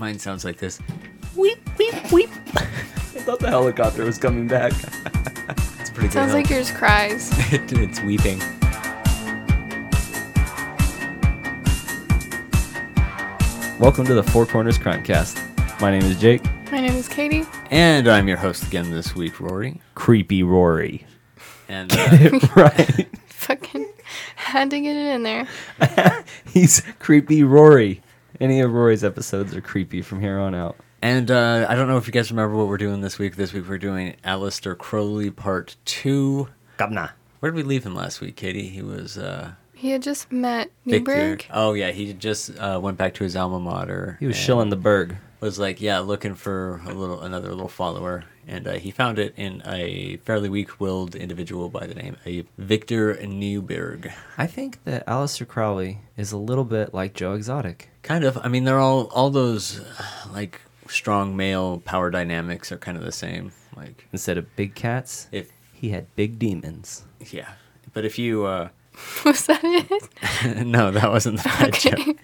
Mine sounds like this. Weep, weep, weep. I thought the helicopter was coming back. It's pretty good. Sounds like yours cries. it, it's weeping. Welcome to the Four Corners Crimecast. My name is Jake. My name is Katie. And I'm your host again this week, Rory. Creepy Rory. And uh, right. Fucking had to get it in there. He's creepy Rory. Any of Rory's episodes are creepy from here on out. and uh, I don't know if you guys remember what we're doing this week. This week we're doing Aleister Crowley Part Two. Gabna. Where did we leave him last week, Katie? He was uh, He had just met Neuburg. Oh yeah, he just uh, went back to his alma mater. He was and shilling the berg. Was like, yeah, looking for a little another little follower, and uh, he found it in a fairly weak-willed individual by the name of Victor Neuburg. I think that Aleister Crowley is a little bit like Joe Exotic. Kind of. I mean, they're all all those uh, like strong male power dynamics are kind of the same. Like, Instead of big cats, if he had big demons. yeah, but if you uh, Was that it? no, that wasn't the bad Okay. joke.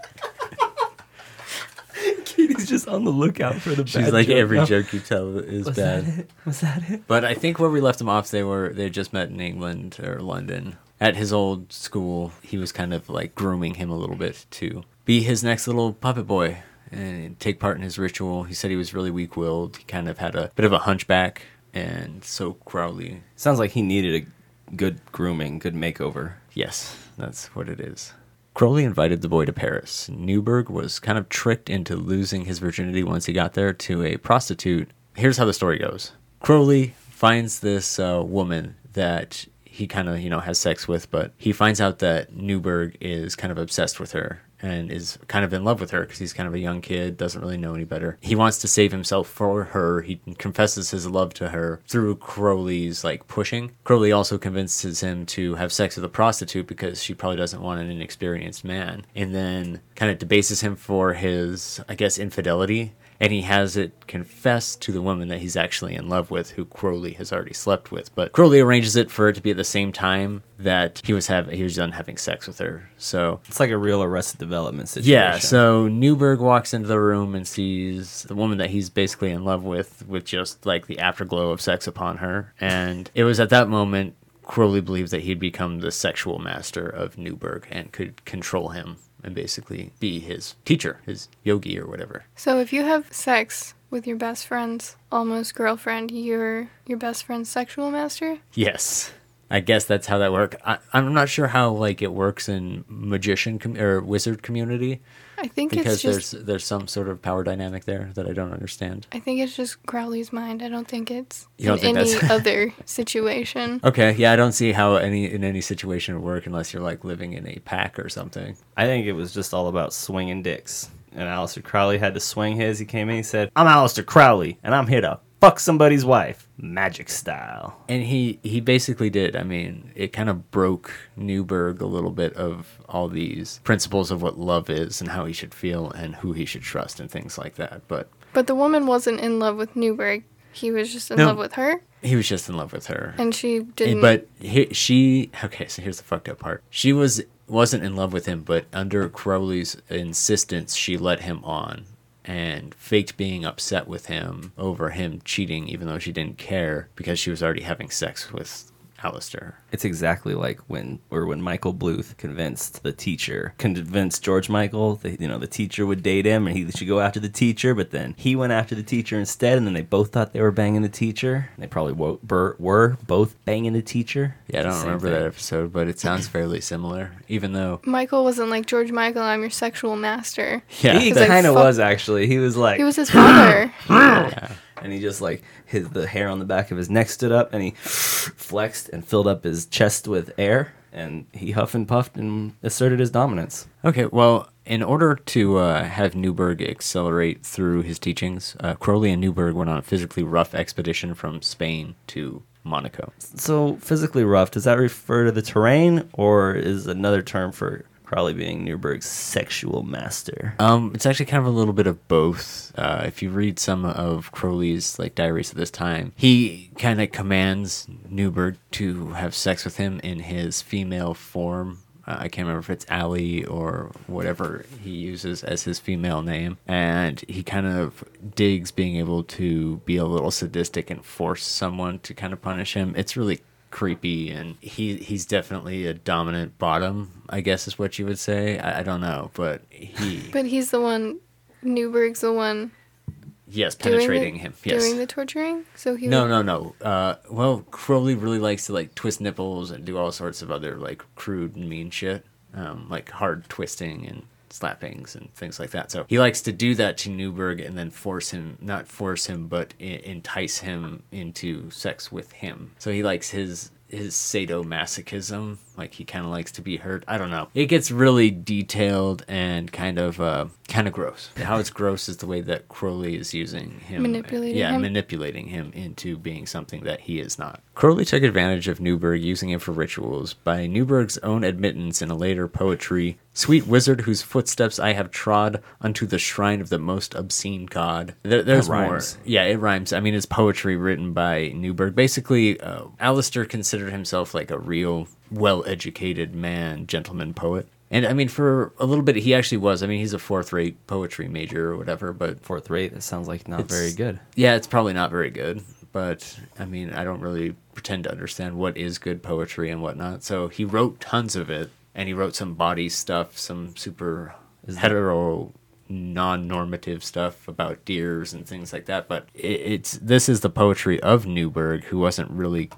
Katie's just on the lookout for the Bad She's like every joke you tell is Was bad. that it? Was that it? But I think where we left him off, they were they just met in England or London at his old school. He was kind of like grooming him a little bit to be his next little puppet boy and take part in his ritual. He said he was really weak-willed. He kind of had a bit of a hunchback, and so Crowley, Sounds like he needed a good grooming, good makeover. yes, that's what it is. Crowley invited the boy to Paris. Neuburg was kind of tricked into losing his virginity once he got there to a prostitute. Here's how the story goes. Crowley finds this uh, woman that he kind of, you know, has sex with, but he finds out that Neuburg is kind of obsessed with her and is kind of in love with her because he's kind of a young kid, doesn't really know any better. He wants to save himself for her. He confesses his love to her through Crowley's like pushing. Crowley also convinces him to have sex with a prostitute because she probably doesn't want an inexperienced man. And then kind of debases him for his, I guess, infidelity and he has it confessed to the woman that he's actually in love with, who Crowley has already slept with. But Crowley arranges it for it to be at the same time that he was have he was done having sex with her. So It's like a real Arrested Development situation. yeah, so Neuburg walks into the room and sees the woman that he's basically in love with, with just like the afterglow of sex upon her. And it was at that moment Crowley believed that he'd become the sexual master of Neuburg and could control him and basically be his teacher, his yogi or whatever. So if you have sex with your best friend's almost girlfriend, you're your best friend's sexual master? Yes. I guess that's how that works. I'm not sure how like it works in magician com- or wizard community I think because it's just there's there's some sort of power dynamic there that I don't understand. I think it's just Crowley's mind. I don't think it's You don't in think any that's- other situation. Okay, yeah, I don't see how any in any situation would work unless you're like living in a pack or something. I think it was just all about swinging dicks. And Aleister Crowley had to swing his. He came in, he said, I'm Aleister Crowley, and I'm here to fuck somebody's wife. Magic style. And he he basically did. I mean, it kind of broke Neuburg a little bit of all these principles of what love is and how he should feel and who he should trust and things like that. But But the woman wasn't in love with Neuburg. He was just in No. love with her, he was just in love with her. and she didn't. But he, she okay, so here's the fucked up part. She was wasn't in love with him, but under Crowley's insistence, she let him on and faked being upset with him over him cheating, even though she didn't care because she was already having sex with Aleister. It's exactly like when, or when Michael Bluth convinced the teacher, convinced George Michael that you know the teacher would date him and he should go after the teacher, but then he went after the teacher instead, and then they both thought they were banging the teacher. They probably wo- bur- were both banging the teacher. Yeah, I don't Same remember thing. that episode, but it sounds fairly similar. Even though, Michael wasn't like George Michael. I'm your sexual master. yeah, he kind of "Fuck." was actually. He was like, He was his father. and he just like his the hair on the back of his neck stood up, and he flexed and filled up his chest with air, and he huff and puffed and asserted his dominance. Okay, well, in order to uh, have Neuburg accelerate through his teachings, uh, Crowley and Neuburg went on a physically rough expedition from Spain to Monaco. So physically rough, does that refer to the terrain, or is another term for Crowley being Neuburg's sexual master? Um, it's actually kind of a little bit of both. Uh, if you read some of Crowley's like diaries at this time, he kind of commands Neuburg to have sex with him in his female form Uh, I can't remember if it's Ali or whatever he uses as his female name. And he kind of digs being able to be a little sadistic and force someone to kind of punish him. It's really creepy and he he's definitely a dominant bottom i guess is what you would say i, I don't know but he But he's the one. Neuburg's the one yes penetrating the, him yes doing the torturing. So he No, would- no, no. Uh, well, Crowley really likes to like twist nipples and do all sorts of other like crude and mean shit, um, like hard twisting and slappings and things like that. So he likes to do that to Neuburg and then force him, not force him, but entice him into sex with him. So he likes his his sadomasochism, like he kind of likes to be hurt. I don't know. It gets really detailed and kind of uh, kind of gross. How it's gross is the way that Crowley is using him, Manipulating yeah, him. manipulating him into being something that he is not. Crowley took advantage of Neuburg using him for rituals. By Neuburg's own admittance in a later poetry, Sweet wizard whose footsteps I have trod unto the shrine of the most obscene god. There, there's more. Yeah, it rhymes. I mean, it's poetry written by Neuburg. Basically, uh, Aleister considered himself like a real well-educated man, gentleman poet. And I mean, for a little bit, he actually was. I mean, he's a fourth-rate poetry major or whatever, but Fourth rate. That sounds like not very good. yeah, it's probably not very good, but I mean, I don't really pretend to understand what is good poetry and whatnot. So he wrote tons of it, and he wrote some body stuff, some super Is hetero, non-normative stuff about deers and things like that. But it, it's this is the poetry of Neuburg, who wasn't really.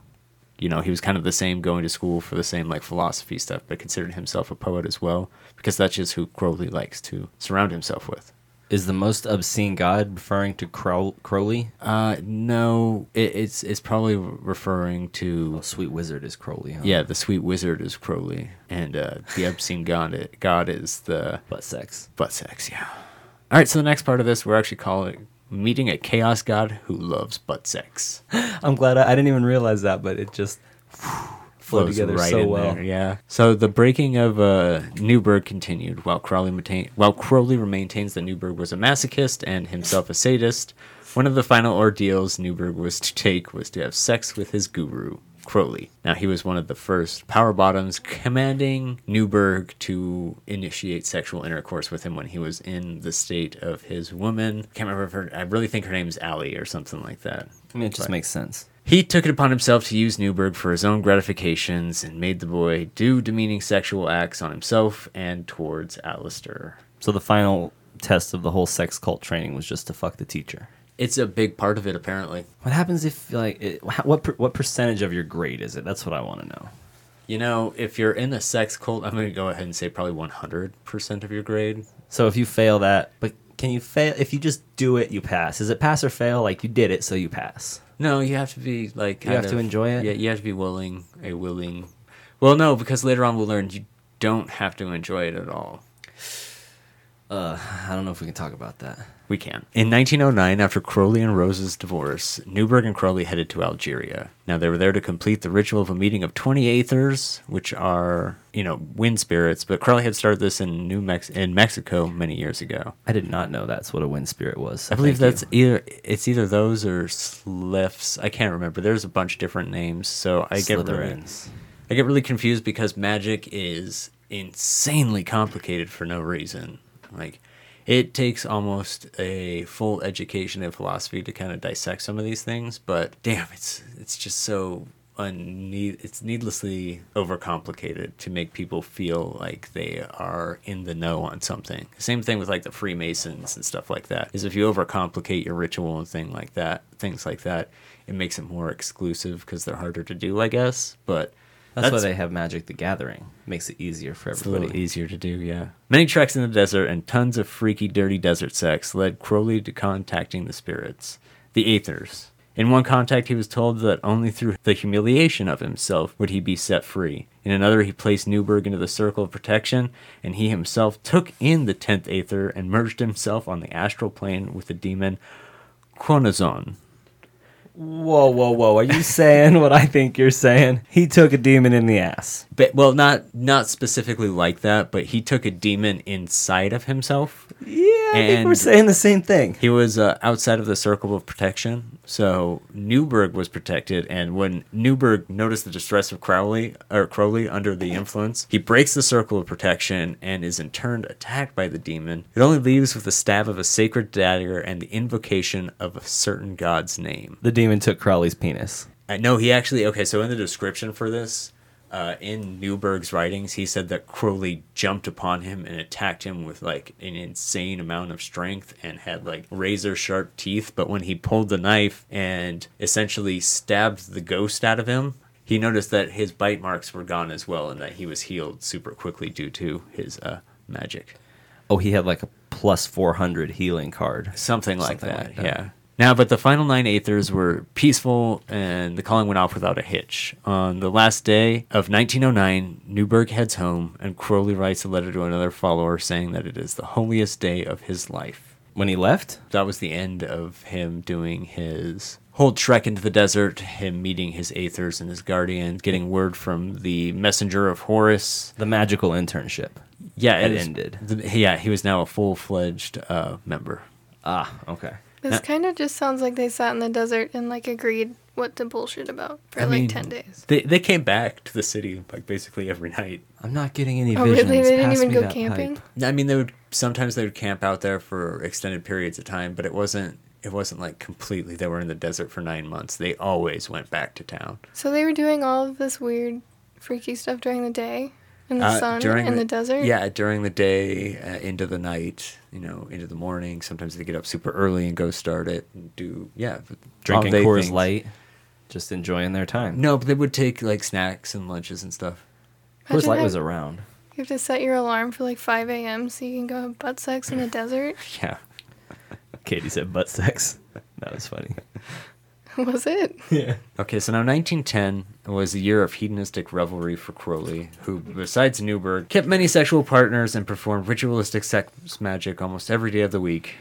You know, he was kind of the same going to school for the same like philosophy stuff, but considered himself a poet as well, because that's just who Crowley likes to surround himself with. Is the most obscene god referring to Crow- Crowley? Uh, no, it, it's it's probably referring to Oh, sweet wizard is Crowley. Huh? yeah, the sweet wizard is Crowley, and uh, the obscene god god is the butt sex. butt sex. Yeah. All right, so the next part of this we're actually calling meeting a chaos god who loves butt sex. I'm glad I, I didn't even realize that, but it just flowed Flows together right so well. there, yeah. So the breaking of uh, Neuburg continued while Crowley maintain- while Crowley maintains that Neuburg was a masochist and himself a sadist. One of the final ordeals Neuburg was to take was to have sex with his guru, Crowley. Now he was one of the first power bottoms, commanding Neuburg to initiate sexual intercourse with him when he was in the state of his woman. Can't remember if her. I really think her name's Allie or something like that. I mean, it just But- makes sense. He took it upon himself to use Neuburg for his own gratifications and made the boy do demeaning sexual acts on himself and towards Aleister. So the final test of the whole sex cult training was just to fuck the teacher. It's a big part of it, apparently. What happens if like it, what per, what percentage of your grade is it? That's what I want to know. You know, if you're in a sex cult, I'm going to go ahead and say probably 100% of your grade. So if you fail that, but can you fail if you just do it? You pass. Is it pass or fail? Like you did it, so you pass. No, you have to be like. You have kind to enjoy it? Yeah, you have to be willing, a willing. Well, no, because later on we'll learn you don't have to enjoy it at all. Uh, I don't know if we can talk about that. We can. In 1909, after Crowley and Rose's divorce, Neuburg and Crowley headed to Algeria. Now, they were there to complete the ritual of a meeting of 20 aethers, which are, you know, wind spirits, but Crowley had started this in New Mex- in Mexico many years ago. I did not know that's what a wind spirit was. I believe that's you. either it's either those or sylphs. I can't remember. There's a bunch of different names, so I get really. I get really confused because magic is insanely complicated for no reason. Like it takes almost a full education in philosophy to kind of dissect some of these things, but damn, it's it's just so unneed it's needlessly overcomplicated to make people feel like they are in the know on something. Same thing with like the Freemasons and stuff like that. Is if you overcomplicate your ritual and thing like that, things like that, it makes it more exclusive because they're harder to do, I guess. But That's, why they have Magic the Gathering. Makes it easier for it's a little easier to do, yeah. Many treks in the desert and tons of freaky, dirty desert sex led Crowley to contacting the spirits, the Aethers. In one contact, he was told that only through the humiliation of himself would he be set free. In another, he placed Neuburg into the circle of protection, and he himself took in the tenth Aether and merged himself on the astral plane with the demon Choronzon. Whoa, whoa, whoa! Are you saying what I think you're saying? He took a demon in the ass. But, well, not not specifically like that, but he took a demon inside of himself. Yeah, I think we're saying the same thing. He was uh, outside of the circle of protection, so Neuburg was protected. And when Neuburg noticed the distress of Crowley or Crowley under the influence, he breaks the circle of protection and is in turn attacked by the demon. It only leaves with the stab of a sacred dagger and the invocation of a certain god's name. The demon took Crowley's penis. I know he actually okay. So in the description for this, uh, in Neuburg's writings, he said that Crowley jumped upon him and attacked him with like an insane amount of strength and had like razor sharp teeth. But when he pulled the knife and essentially stabbed the ghost out of him, he noticed that his bite marks were gone as well, and that he was healed super quickly due to his uh, magic. Oh, he had like a plus 400 healing card. Something like Something that, like that. yeah. Now, but the final nine Aethers were peaceful and the calling went off without a hitch. On the last day of 1909, Neuburg heads home and Crowley writes a letter to another follower saying that it is the holiest day of his life. When he left, That was the end of him doing his whole trek into the desert, him meeting his Aethers and his guardians, getting word from the messenger of Horus. the magical internship. Yeah, it, it ended. the- yeah, he was now a full fledged uh, member. Ah, okay. This Now- kind of just sounds like they sat in the desert and like agreed what to bullshit about for I like mean, 10 days. They they came back to the city like basically every night. I'm not getting any Oh, visions. really? They didn't Pass even me go that camping? pipe. I mean, they would sometimes they would camp out there for extended periods of time, but it wasn't it wasn't like completely they were in the desert for nine months. They always went back to town. So they were doing all of this weird, freaky stuff during the day in the Uh, sun during in the, desert. Yeah, during the day, uh, into the night, you know, into the morning. Sometimes they get up super early and go start it and do yeah, Drinking all day Coors things. Light, just enjoying their time. No, but they would take like snacks and lunches and stuff. Coors Light that- was around. You have to set your alarm for like 5 a.m. so you can go have butt sex in the desert. Yeah. Katie said butt sex. That was funny. Was it? Yeah. Okay, so now 1910 was a year of hedonistic revelry for Crowley, who, besides Neuburg, kept many sexual partners and performed ritualistic sex magic almost every day of the week.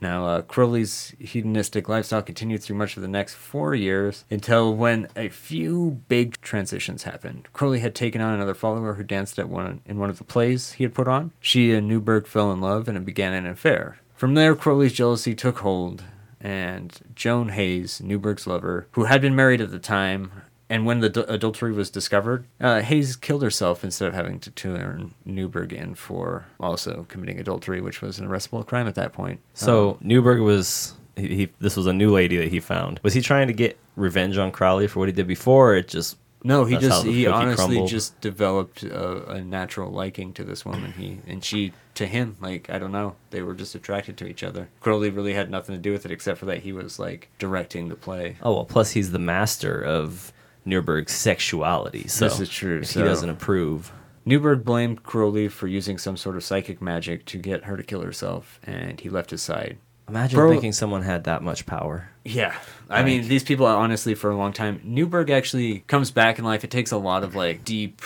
Now, uh, Crowley's hedonistic lifestyle continued through much of the next four years until when a few big transitions happened. Crowley had taken on another follower who danced at one in one of the plays he had put on. She and Neuburg fell in love and it began an affair. From there, Crowley's jealousy took hold, and Joan Hayes, Neuburg's lover, who had been married at the time, and when the d- adultery was discovered, uh, Hayes killed herself instead of having to turn Neuburg in for also committing adultery, which was an arrestable crime at that point. So Um, Neuburg was he, he. This was a new lady that he found. Was he trying to get revenge on Crowley for what he did before? Or it just no, he that's how just the he cookie honestly crumbled? just developed a, a natural liking to this woman. He and she to him, like I don't know, they were just attracted to each other. Crowley really had nothing to do with it except for that he was like directing the play. Oh well, plus he's the master of Neuburg's sexuality. So This is true, If so- he doesn't approve, Neuburg blamed Crowley for using some sort of psychic magic to get her to kill herself, and he left his side. Imagine Bro- thinking someone had that much power. Yeah, I mean, these people are honestly for a long time. Neuburg actually comes back in life. It takes a lot of like deep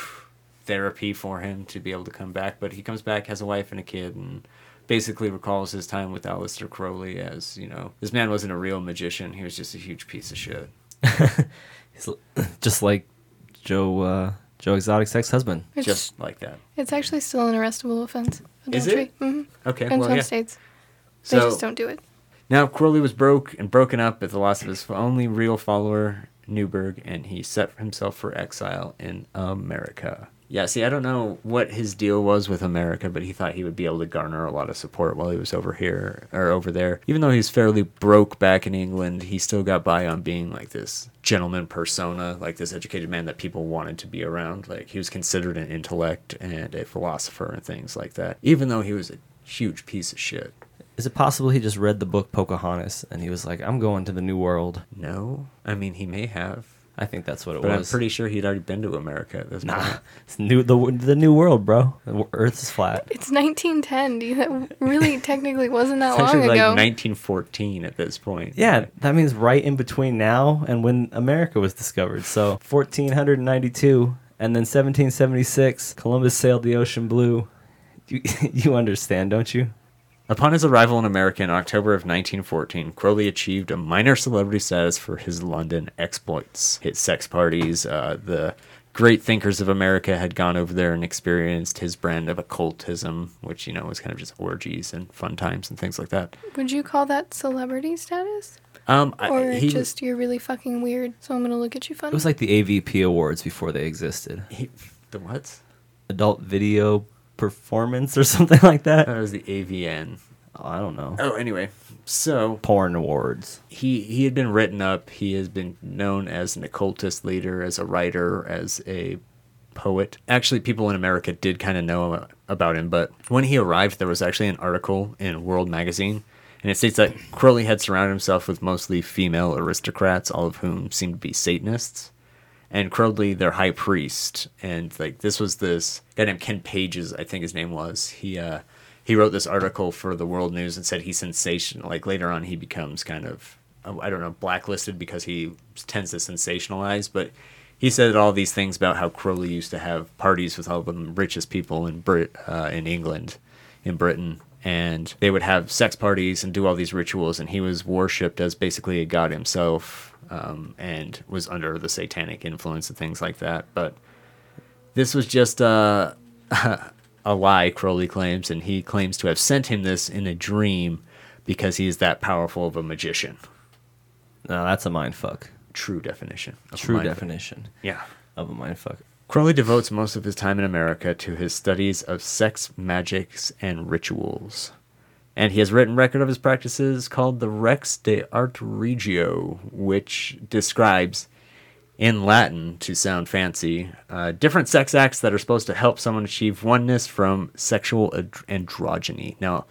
therapy for him to be able to come back, but he comes back, has a wife and a kid, and basically recalls his time with Aleister Crowley as you know, this man wasn't a real magician. He was just a huge piece of shit. He's just like Joe uh, Joe Exotic's ex husband. It's, just like that. it's actually still an arrestable offense. Is Adultery. it? hmm Okay, In well, some yeah. states. They So just don't do it. Now Crowley was broke and broken up at the loss of his only real follower, Neuburg, and he set himself for exile in America. Yeah, see, I don't know what his deal was with America, but he thought he would be able to garner a lot of support while he was over here or over there. Even though he's fairly broke back in England, he still got by on being like this gentleman persona, like this educated man that people wanted to be around. Like he was considered an intellect and a philosopher and things like that, even though he was a huge piece of shit. Is it possible he just read the book Pocahontas and he was like, "I'm going to the New World"? No, I mean he may have, I think that's what it was. but I'm was. pretty sure he'd already been to America at this Nah, point. it's new the the New World, bro. The Earth is flat. It's 1910. Do you, that really technically wasn't that It's long actually like ago. 1914 at this point. Yeah, that means right in between now and when America was discovered. So 1492 and then 1776, Columbus sailed the ocean blue. You, you understand, don't you? Upon his arrival in America in October of 1914, Crowley achieved a minor celebrity status for his London exploits, his sex parties, uh, the great thinkers of America had gone over there and experienced his brand of occultism, which, you know, was kind of just orgies and fun times and things like that. Would you call that celebrity status? Um, I- Or he, just you're really fucking weird, so I'm gonna look at you funny? It was like the AVP awards before they existed. he, the what? Adult video performance or something like that. That was the AVN. Oh, I don't know. Oh, anyway, so Porn awards. he he had been written up. He has been known as an occultist leader, as a writer, as a poet. Actually, people in America did kind of know about him, but when he arrived, there was actually an article in World Magazine, and it states that Crowley had surrounded himself with mostly female aristocrats, all of whom seemed to be Satanists. And Crowley, their high priest, and like this was this guy named Ken Pages, I think his name was. He uh, he wrote this article for the World News and said he's sensational. Like later on, he becomes kind of I don't know blacklisted because he tends to sensationalize, but he said all these things about how Crowley used to have parties with all the richest people in Brit uh, in England, in Britain, and they would have sex parties and do all these rituals, and he was worshipped as basically a god himself, um, and was under the satanic influence and things like that. But this was just uh, a lie, Crowley claims, and he claims to have sent him this in a dream because he is that powerful of a magician. No, that's a mind fuck. True definition. True definition Yeah. of a mind fuck. Crowley devotes most of his time in America to his studies of sex, magics, and rituals. And he has written record of his practices called the Rex de Arte Regio, which describes, in Latin to sound fancy, uh, different sex acts that are supposed to help someone achieve oneness from sexual andr- androgyny. Now,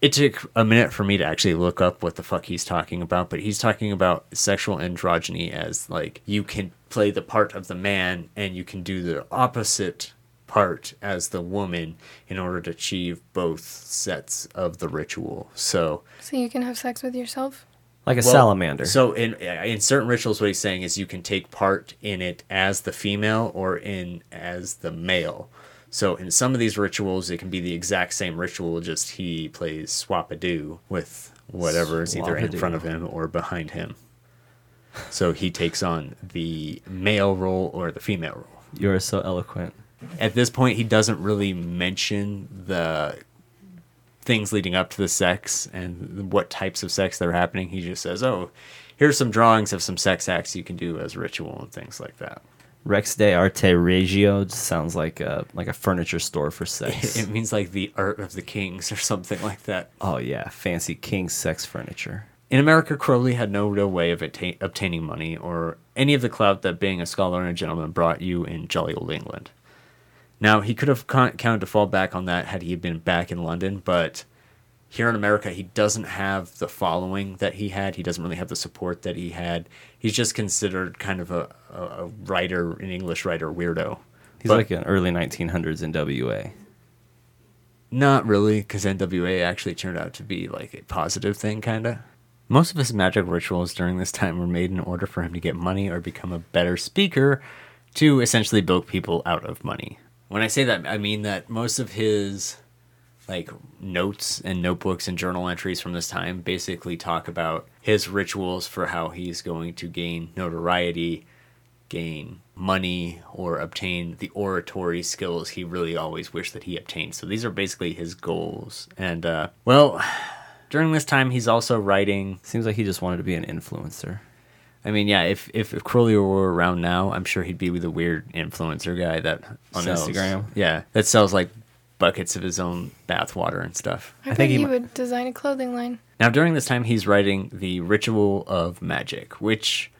it took a minute for me to actually look up what the fuck he's talking about, but he's talking about sexual androgyny as like you can play the part of the man and you can do the opposite part as the woman in order to achieve both sets of the ritual. So, So you can have sex with yourself? Like a well, salamander. So in in certain rituals, what he's saying is you can take part in it as the female or in as the male. So in some of these rituals, it can be the exact same ritual, just he plays swap a do with whatever is either in front of him or behind him. So he takes on the male role or the female role. you are so eloquent. At this point, he doesn't really mention the things leading up to the sex and what types of sex that are happening. He just says, "Oh, here's some drawings of some sex acts you can do as ritual and things like that." Rex de Arte Regio sounds like a like a furniture store for sex. It means like the art of the kings or something like that. oh yeah, fancy king sex furniture. In America, Crowley had no real way of atta- obtaining money or any of the clout that being a scholar and a gentleman brought you in jolly old England. Now, he could have counted to fall back on that had he been back in London, but here in America, he doesn't have the following that he had. He doesn't really have the support that he had. He's just considered kind of a, a, a writer, an English writer weirdo. He's But- like an early 1900s NWA. Not really, because NWA actually turned out to be like a positive thing, kind of. Most of his magic rituals during this time were made in order for him to get money or become a better speaker to essentially bilk people out of money. When I say that, I mean that most of his like notes and notebooks and journal entries from this time basically talk about his rituals for how he's going to gain notoriety, gain money, or obtain the oratory skills he really always wished that he obtained. So these are basically his goals. And uh, well, during this time, he's also writing. Seems like he just wanted to be an influencer. I mean, yeah, if if, if Crowley were around now, I'm sure he'd be with the weird influencer guy that On sells- Instagram? Yeah, that sells like buckets of his own bathwater and stuff. I, I bet think he he mi- would design a clothing line. Now, during this time, he's writing the Ritual of Magic, which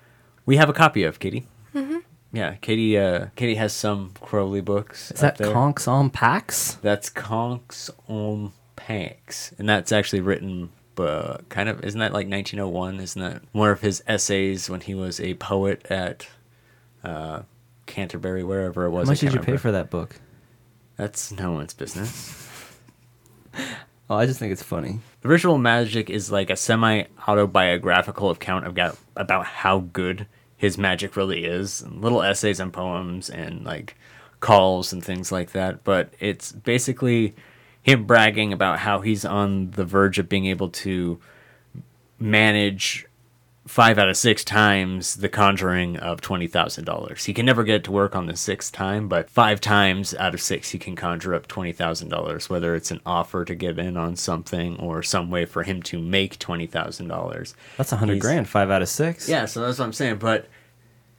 we have a copy of, Katie. Mm-hmm. Yeah, Katie. Uh, Katie has some Crowley books. Is up that there. Konx Om Pax? That's Konx Om Pax, and that's actually written. Uh, kind of isn't that like 1901? Isn't that one of his essays when he was a poet at uh, Canterbury, wherever it was? How much did you pay for that book? That's no one's business. Oh, I just think it's funny. The Ritual Magic is like a semi autobiographical account of got, about how good his magic really is. Little essays and poems and like calls and things like that. But it's basically him bragging about how he's on the verge of being able to manage five out of six times the conjuring of $20,000. He can never get it to work on the sixth time, but five times out of six, he can conjure up $20,000, whether it's an offer to get in on something or some way for him to make $20,000. That's a hundred grand, five out of six. Yeah, so that's what I'm saying. But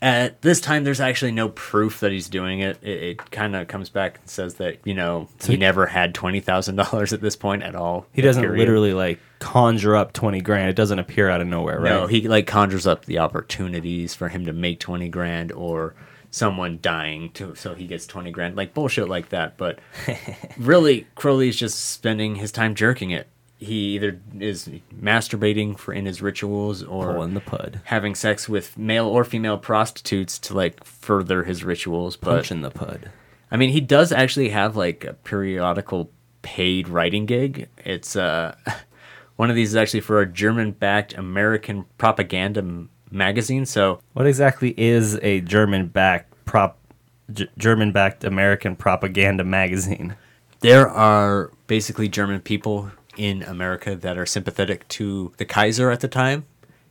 at this time, there's actually no proof that he's doing it. It, it kind of comes back and says that, you know, he he- never had $20,000 at this point at all. He doesn't period. literally like conjure up twenty grand. It doesn't appear out of nowhere, right? No, he like conjures up the opportunities for him to make 20 grand or someone dying to so he gets 20 grand like bullshit like that but really crowley's just spending his time jerking it he either is masturbating for in his rituals or pulling the pud, having sex with male or female prostitutes to like further his rituals but punching the pud. I mean, he does actually have like a periodical paid writing gig. It's uh, one of these is actually for a German-backed American propaganda m- magazine. So What exactly is a German-backed prop, G- German-backed American propaganda magazine? there are basically German people in America that are sympathetic to the Kaiser at the time,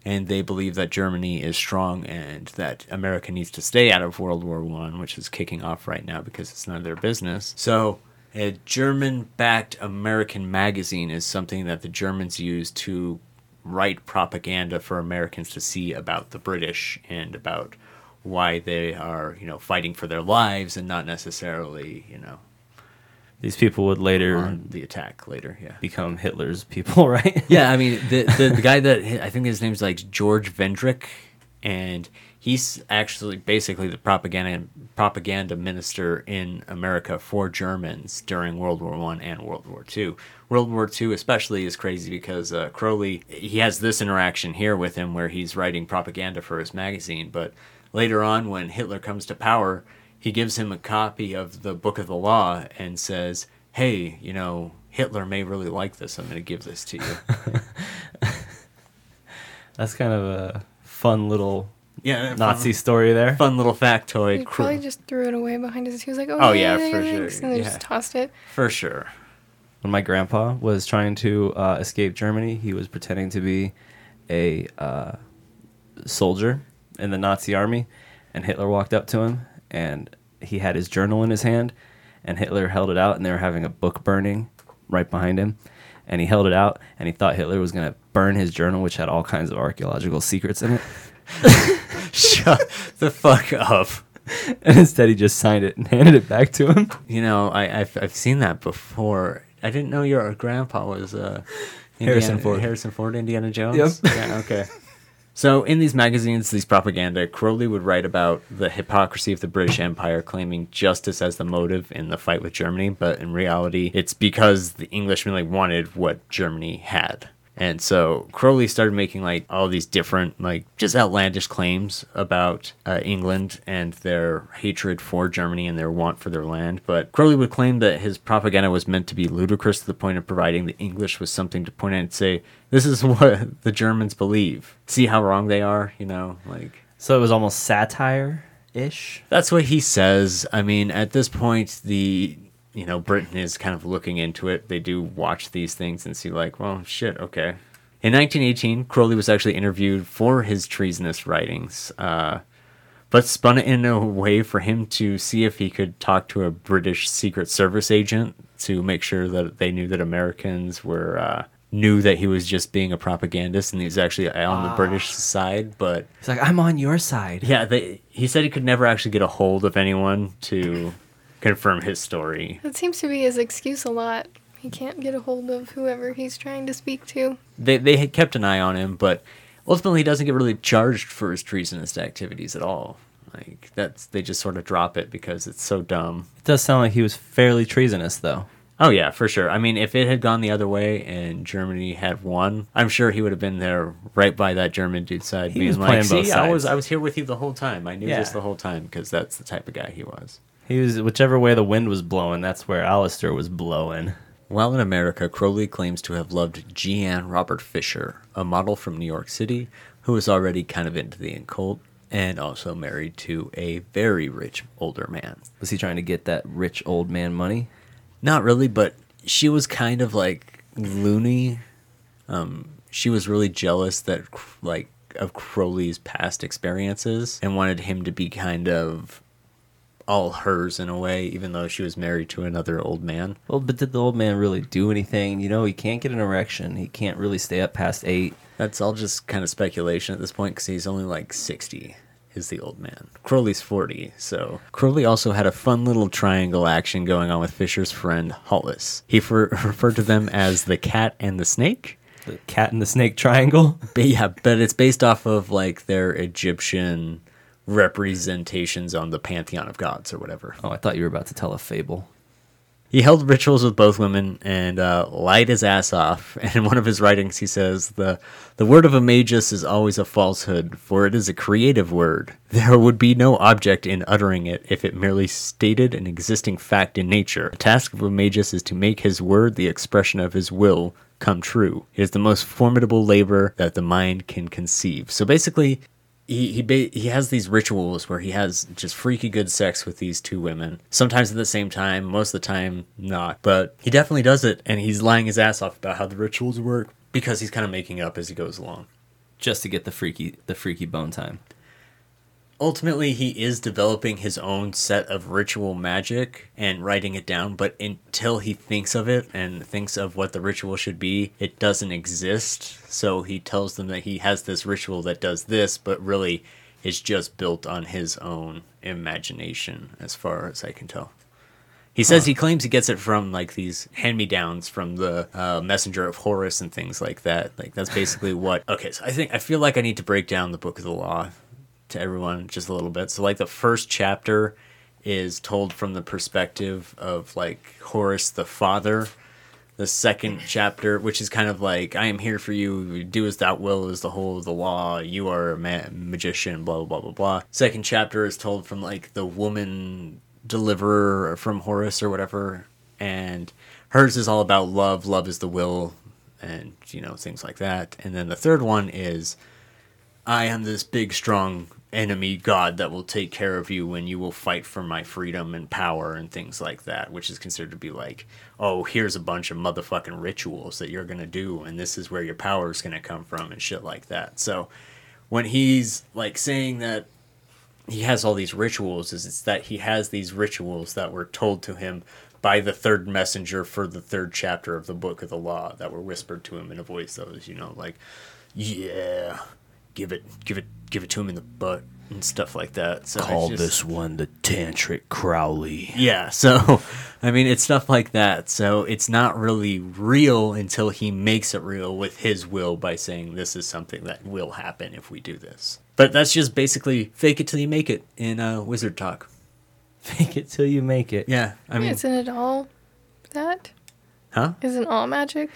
and they believe that Germany is strong and that America needs to stay out of World War One, which is kicking off right now because it's none of their business. So. A German backed American magazine is something that the Germans use to write propaganda for Americans to see about the British and about why they are, you know, fighting for their lives and not necessarily, you know, These people would later on the attack later. Yeah. become Hitler's people, right? Yeah, I mean the, the the guy that I think his name's like George Vendrick, and he's actually basically the propaganda propaganda minister in America for Germans during World War One and World War Two. World War Two especially is crazy because uh, Crowley he has this interaction here with him where he's writing propaganda for his magazine, but later on when Hitler comes to power, he gives him a copy of the Book of the Law and says, "Hey, you know." Hitler may really like this. I'm going to give this to you. That's kind of a fun little Yeah, Nazi story there. fun little factoid. He probably just threw it away behind his. He was like, "Oh, Oh, yeah, yeah, yeah, for sure, and they yeah. just tossed it. for sure. when my grandpa was trying to uh, escape Germany, he was pretending to be a uh, soldier in the Nazi army, and Hitler walked up to him, and he had his journal in his hand, and Hitler held it out, and they were having a book burning right behind him, and he held it out, and he thought Hitler was gonna burn his journal, which had all kinds of archaeological secrets in it, Shut the fuck up. and instead he just signed it and handed it back to him. You know, I, I've I've seen that before. I didn't know your grandpa was uh, Harrison Ford. Harrison Ford, Indiana Jones. Yep. Yeah. Okay. So in these magazines, these propaganda, Crowley would write about the hypocrisy of the British Empire, claiming justice as the motive in the fight with Germany, but in reality, it's because the English really wanted what Germany had. And so Crowley started making like all these different, like just outlandish claims about uh, England and their hatred for Germany and their want for their land. But Crowley would claim that his propaganda was meant to be ludicrous to the point of providing the English with something to point at and say, this is what the Germans believe. See how wrong they are, you know? Like, So it was almost satire ish. that's what he says. I mean, at this point, the you know Britain is kind of looking into it. They do watch these things and see like, well, shit, okay. In 1918, Crowley was actually interviewed for his treasonous writings, uh, but spun it in a way for him to see if he could talk to a British Secret Service agent to make sure that they knew that Americans were uh, knew that he was just being a propagandist and he was actually on the British side, but He's like, I'm on your side. yeah, they, he said he could never actually get a hold of anyone to confirm his story. That seems to be his excuse a lot. He can't get a hold of whoever he's trying to speak to. They they had kept an eye on him, but ultimately he doesn't get really charged for his treasonous activities at all. Like that's they just sort of drop it because it's so dumb. It does sound like he was fairly treasonous, though. Oh yeah, for sure. I mean, if it had gone the other way and Germany had won, I'm sure he would have been there right by that German dude's side, He being was like, playing "See, both I was. I was here with you the whole time. I knew Yeah. this the whole time because that's the type of guy he was." He was whichever way the wind was blowing. That's where Aleister was blowing. While in America, Crowley claims to have loved Jeanne Robert Foster, a model from New York City who was already kind of into the occult and also married to a very rich older man. Was he trying to get that rich old man money? Not really, but she was kind of like loony. Um, she was really jealous that like of Crowley's past experiences and wanted him to be kind of all hers in a way, even though she was married to another old man. Well, but did the old man really do anything? You know, he can't get an erection. He can't really stay up past eight. That's all just kind of speculation at this point because he's only like 60 is the old man. Crowley's 40, so. Crowley also had a fun little triangle action going on with Foster's friend Hollis. He fer- referred to them as the cat and the snake. The cat and the snake triangle. But yeah, but it's based off of like their Egyptian representations on the pantheon of gods or whatever. Oh, I thought you were about to tell a fable. He held rituals with both women and uh, lied his ass off. And in one of his writings, he says, the, the word of a magus is always a falsehood, for it is a creative word. There would be no object in uttering it if it merely stated an existing fact in nature. The task of a magus is to make his word the expression of his will come true. It is the most formidable labor that the mind can conceive. So basically, he he ba- he has these rituals where he has just freaky good sex with these two women. Sometimes at the same time, most of the time not. But he definitely does it, and he's lying his ass off about how the rituals work because he's kind of making up as he goes along. Just to get the freaky the freaky bone time. Ultimately, he is developing his own set of ritual magic and writing it down, but until he thinks of it and thinks of what the ritual should be, it doesn't exist. So he tells them that he has this ritual that does this, but really it's just built on his own imagination, as far as I can tell. He says he claims he gets it from like these hand-me-downs from the uh, messenger of Horus and things like that. Like that's basically what. Okay, so I think I feel like I need to break down the Book of the Law to everyone just a little bit. So like the first chapter is told from the perspective of like Horus the father. The second chapter, which is kind of like I am here for you, do as thou will is the whole of the law. You are a ma- magician, blah blah blah blah blah. Second chapter is told from like the woman deliverer from Horus or whatever, and hers is all about love. Love is the will, and you know things like that. And then the third one is I am this big, strong enemy god that will take care of you when you will fight for my freedom and power and things like that, which is considered to be like, oh, here's a bunch of motherfucking rituals that you're gonna do, and this is where your power is gonna come from and shit like that. So when he's like saying that he has all these rituals, is it's that he has these rituals that were told to him by the third messenger for the third chapter of the book of the law that were whispered to him in a voice that was, you know, like, yeah, give it, give it, give it to him in the butt and stuff like that. So it's just- one the Tantric Crowley. yeah. So, I mean, it's stuff like that. So it's not really real until he makes it real with his will by saying this is something that will happen if we do this. But that's just basically fake it till you make it in uh, wizard talk. Fake it till you make it. Yeah. I mean, Isn't it all that? huh? Isn't all magic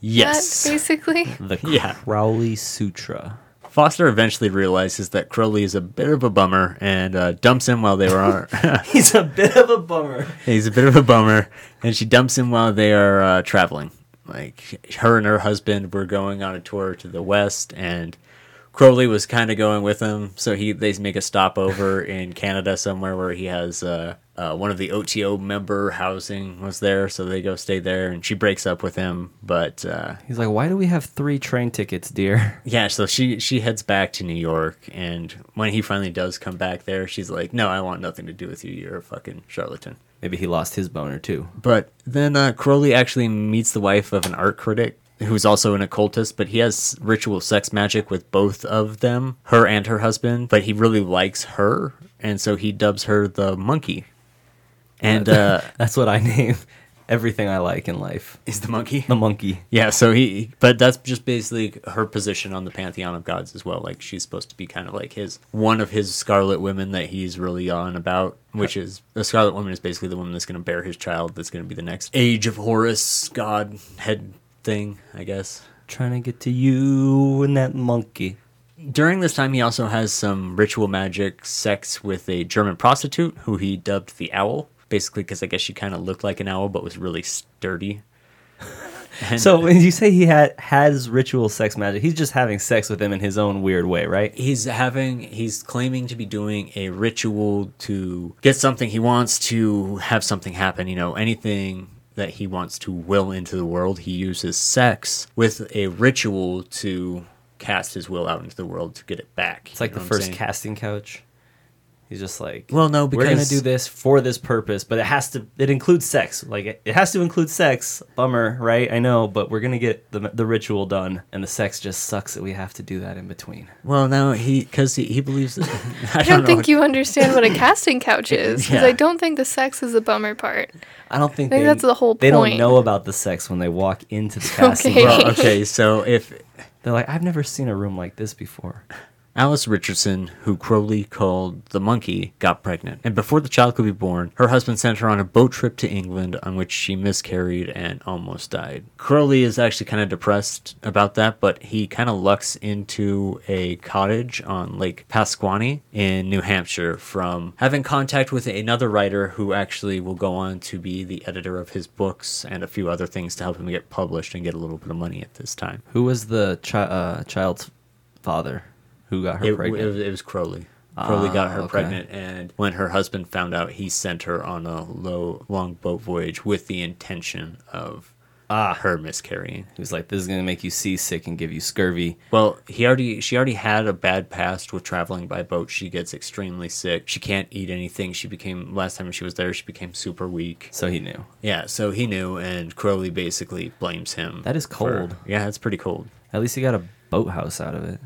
Yes. that, basically? The Yeah. Crowley Sutra. Foster eventually realizes that Crowley is a bit of a bummer and uh, dumps him while they were on. He's a bit of a bummer. He's a bit of a bummer, and she dumps him while they are uh, traveling. Like her and her husband were going on a tour to the west, and Crowley was kind of going with them. So he they make a stopover in Canada somewhere where he has uh, uh, one of the OTO member housing was there, so they go stay there, and she breaks up with him. But uh, He's like, why do we have three train tickets, dear? yeah, so she she heads back to New York, and when he finally does come back there, she's like, "No, I want nothing to do with you. You're a fucking charlatan." Maybe he lost his boner too. But then uh, Crowley actually meets the wife of an art critic who's also an occultist, but he has ritual sex magic with both of them, her and her husband. But he really likes her, and so he dubs her the monkey. And uh, That's what I name everything I like in life. is the monkey? The monkey. Yeah, so he, but that's just basically her position on the pantheon of gods as well. Like she's supposed to be kind of like his one of his scarlet women that he's really on about, which is the scarlet woman is basically the woman that's going to bear his child. That's going to be the next age of Horus god head thing, I guess. Trying to get to you and that monkey. During this time, he also has some ritual magic sex with a German prostitute who he dubbed the Owl, basically because I guess she kind of looked like an owl but was really sturdy. And- So when you say he had has ritual sex magic, he's just having sex with him in his own weird way, right? he's having he's claiming to be doing a ritual to get something he wants to have something happen you know anything that he wants to will into the world he uses sex with a ritual to cast his will out into the world to get it back. It's like the first casting couch. He's just like, Well, no, we're gonna do this for this purpose, but it has to. It includes sex. Like it, it has to include sex. Bummer, right? I know, but we're gonna get the the ritual done, and the sex just sucks that we have to do that in between. Well, no, he because he, he believes. That, I I don't, don't think what- you understand what a casting couch is. Because Yeah. I don't think the sex is the bummer part. I don't think I think they, that's the whole They don't know about the sex when they walk into the casting. Okay. couch. Well, okay, so if They're like, I've never seen a room like this before. Alice Richardson, who Crowley called the monkey, got pregnant. And before the child could be born, her husband sent her on a boat trip to England on which she miscarried and almost died. Crowley is actually kind of depressed about that, but he kind of lucks into a cottage on Lake Pasquaney in New Hampshire from having contact with another writer who actually will go on to be the editor of his books and a few other things to help him get published and get a little bit of money at this time. Who was the chi- uh, child's father who got her It, pregnant? it was, Crowley. Crowley got Ah, her okay. pregnant, and when her husband found out, he sent her on a low, long boat voyage with the intention of ah, her miscarrying. he was like, "This is gonna make you seasick and give you scurvy." Well, he already she already had a bad past with traveling by boat. She gets extremely sick. She can't eat anything. She became last time she was there, she became super weak. So he knew. Yeah, so he knew, and Crowley basically blames him. That is for- cold. yeah, that's pretty cold. At least he got a boathouse out of it.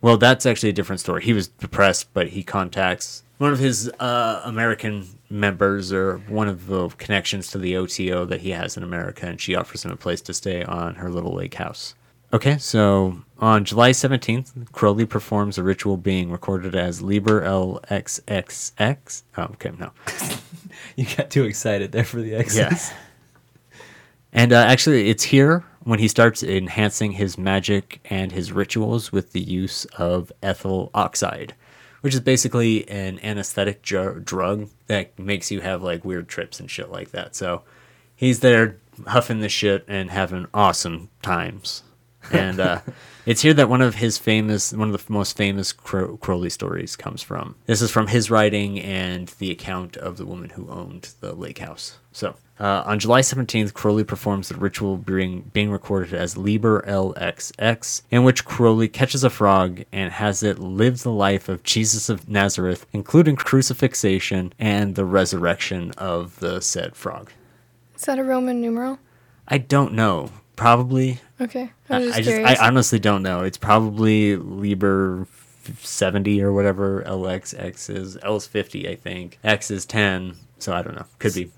Well, that's actually a different story. He was depressed, but he contacts one of his uh, American members or one of the connections to the OTO that he has in America, and she offers him a place to stay on her little lake house. Okay, so on July 17th, Crowley performs a ritual being recorded as Liber LXXX. Oh, okay, no. You got too excited there for the X's. Yes. And uh, actually, it's here when he starts enhancing his magic and his rituals with the use of ethyl oxide, which is basically an anesthetic dr- drug that makes you have like weird trips and shit like that. So he's there huffing the shit and having awesome times. And uh, it's here that one of his famous, one of the most famous Crow- Crowley stories comes from. This is from his writing and the account of the woman who owned the lake house. So uh, on July 17th, Crowley performs the ritual being, being recorded as Liber LXX, in which Crowley catches a frog and has it live the life of Jesus of Nazareth, including crucifixion and the resurrection of the said frog. Is that a Roman numeral? I don't know. Probably. Okay. I just I just. I honestly don't know. It's probably Liber 70 or whatever LXX is. L is 50, I think. X is 10. So I don't know. Could be.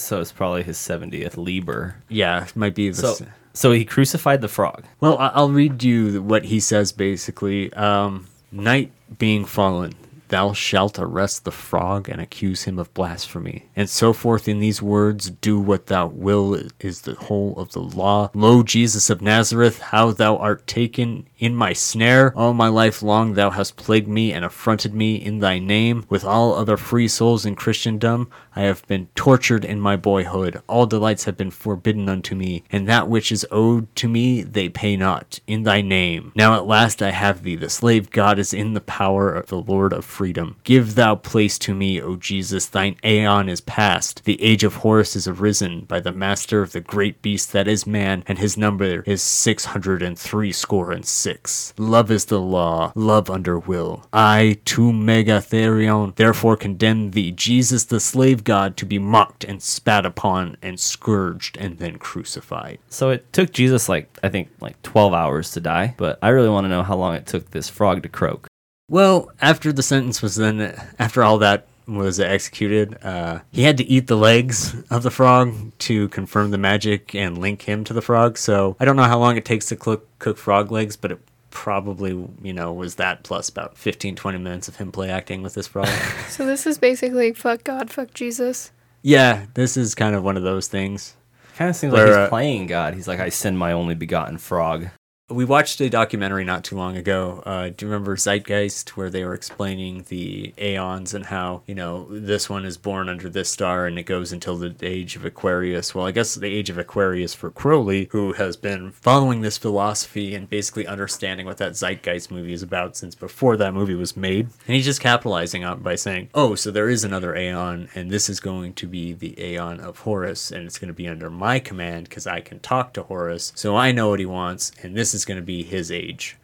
So it's probably his 70th Liber. Yeah, it might be the. So, so he crucified the frog. Well, I- I'll read you what he says basically. Um, Night being fallen, thou shalt arrest the frog and accuse him of blasphemy. And so forth in these words, do what thou will is the whole of the law. Lo, Jesus of Nazareth, how thou art taken in my snare. All my life long thou hast plagued me and affronted me in thy name. With all other free souls in Christendom, I have been tortured in my boyhood. All delights have been forbidden unto me, and that which is owed to me they pay not. In thy name. Now at last I have thee. The slave God is in the power of the Lord of freedom. Give thou place to me, O Jesus. Thine aeon is past. The age of Horus is arisen by the master of the great beast that is man, and his number is six hundred and three score and six. Love is the law, love under will. I, to Megatherion, therefore condemn thee, Jesus the slave god, to be mocked and spat upon and scourged and then crucified. So it took Jesus like I think like 12 hours to die, but I really want to know how long it took this frog to croak. Well, after the sentence was then, after all that was executed, uh, he had to eat the legs of the frog to confirm the magic and link him to the frog. So I don't know how long it takes to cook, cook frog legs, but it probably, you know, was that plus about 15, 20 minutes of him play acting with this frog. so this is basically fuck God, fuck Jesus. yeah, this is kind of one of those things. Kind of seems Where, like he's uh, playing God. He's like, I send my only begotten frog. We watched a documentary not too long ago. Uh, do you remember Zeitgeist, where they were explaining the aeons and how, you know, this one is born under this star and it goes until the age of Aquarius? Well, I guess the age of Aquarius for Crowley, who has been following this philosophy and basically understanding what that Zeitgeist movie is about since before that movie was made. And he's just capitalizing on by saying, oh, so there is another aeon, and this is going to be the aeon of Horus, and it's going to be under my command because I can talk to Horus, so I know what he wants, and this is going to be his age.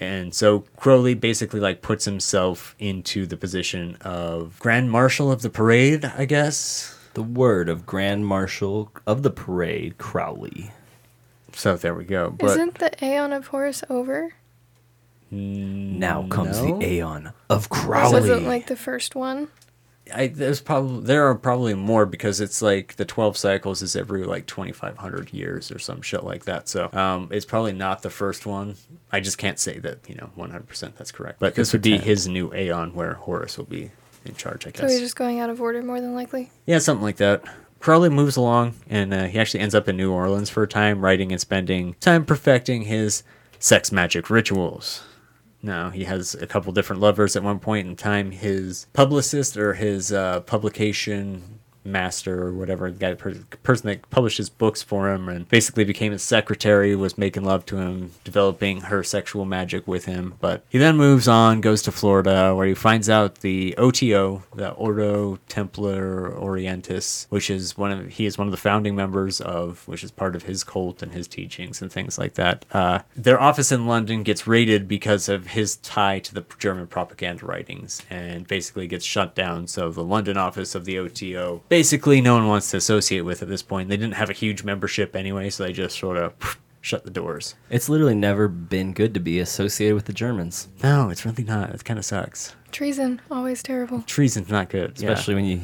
And so Crowley basically like puts himself into the position of Grand Marshal of the parade, I guess. The word of Grand Marshal of the Parade, Crowley. So there we go. But Isn't the Aeon of Horus over? Now comes No. the Aeon of This Crowley. wasn't like the first one. I, there's probably there are probably more because it's like the 12 cycles is every like 2500 years or some shit like that. So um it's probably not the first one. I just can't say that you know 100% that's correct. But this would be pretend. his new aeon where horus will be in charge i guess So he's just going out of order more than likely. yeah something like that. Crowley moves along and uh, he actually ends up in new orleans for a time writing and spending time perfecting his sex magic rituals no, he has a couple different lovers at one point in time. His publicist or his uh, publication master or whatever, the guy, per- person that publishes books for him and basically became his secretary, was making love to him, developing her sexual magic with him. But he then moves on, goes to Florida, where he finds out the OTO, the Ordo Templar Orientis, which is one of he is one of the founding members of, which is part of his cult and his teachings and things like that. Uh, their office in London gets raided because of his tie to the German propaganda writings, and basically gets shut down. So the London office of the OTO, basically, no one wants to associate with at this point. They didn't have a huge membership anyway, so they just sort of shut the doors. It's literally never been good to be associated with the Germans, No, it's really not. It kind of sucks. Treason, always terrible. Treason's not good, yeah. especially when you.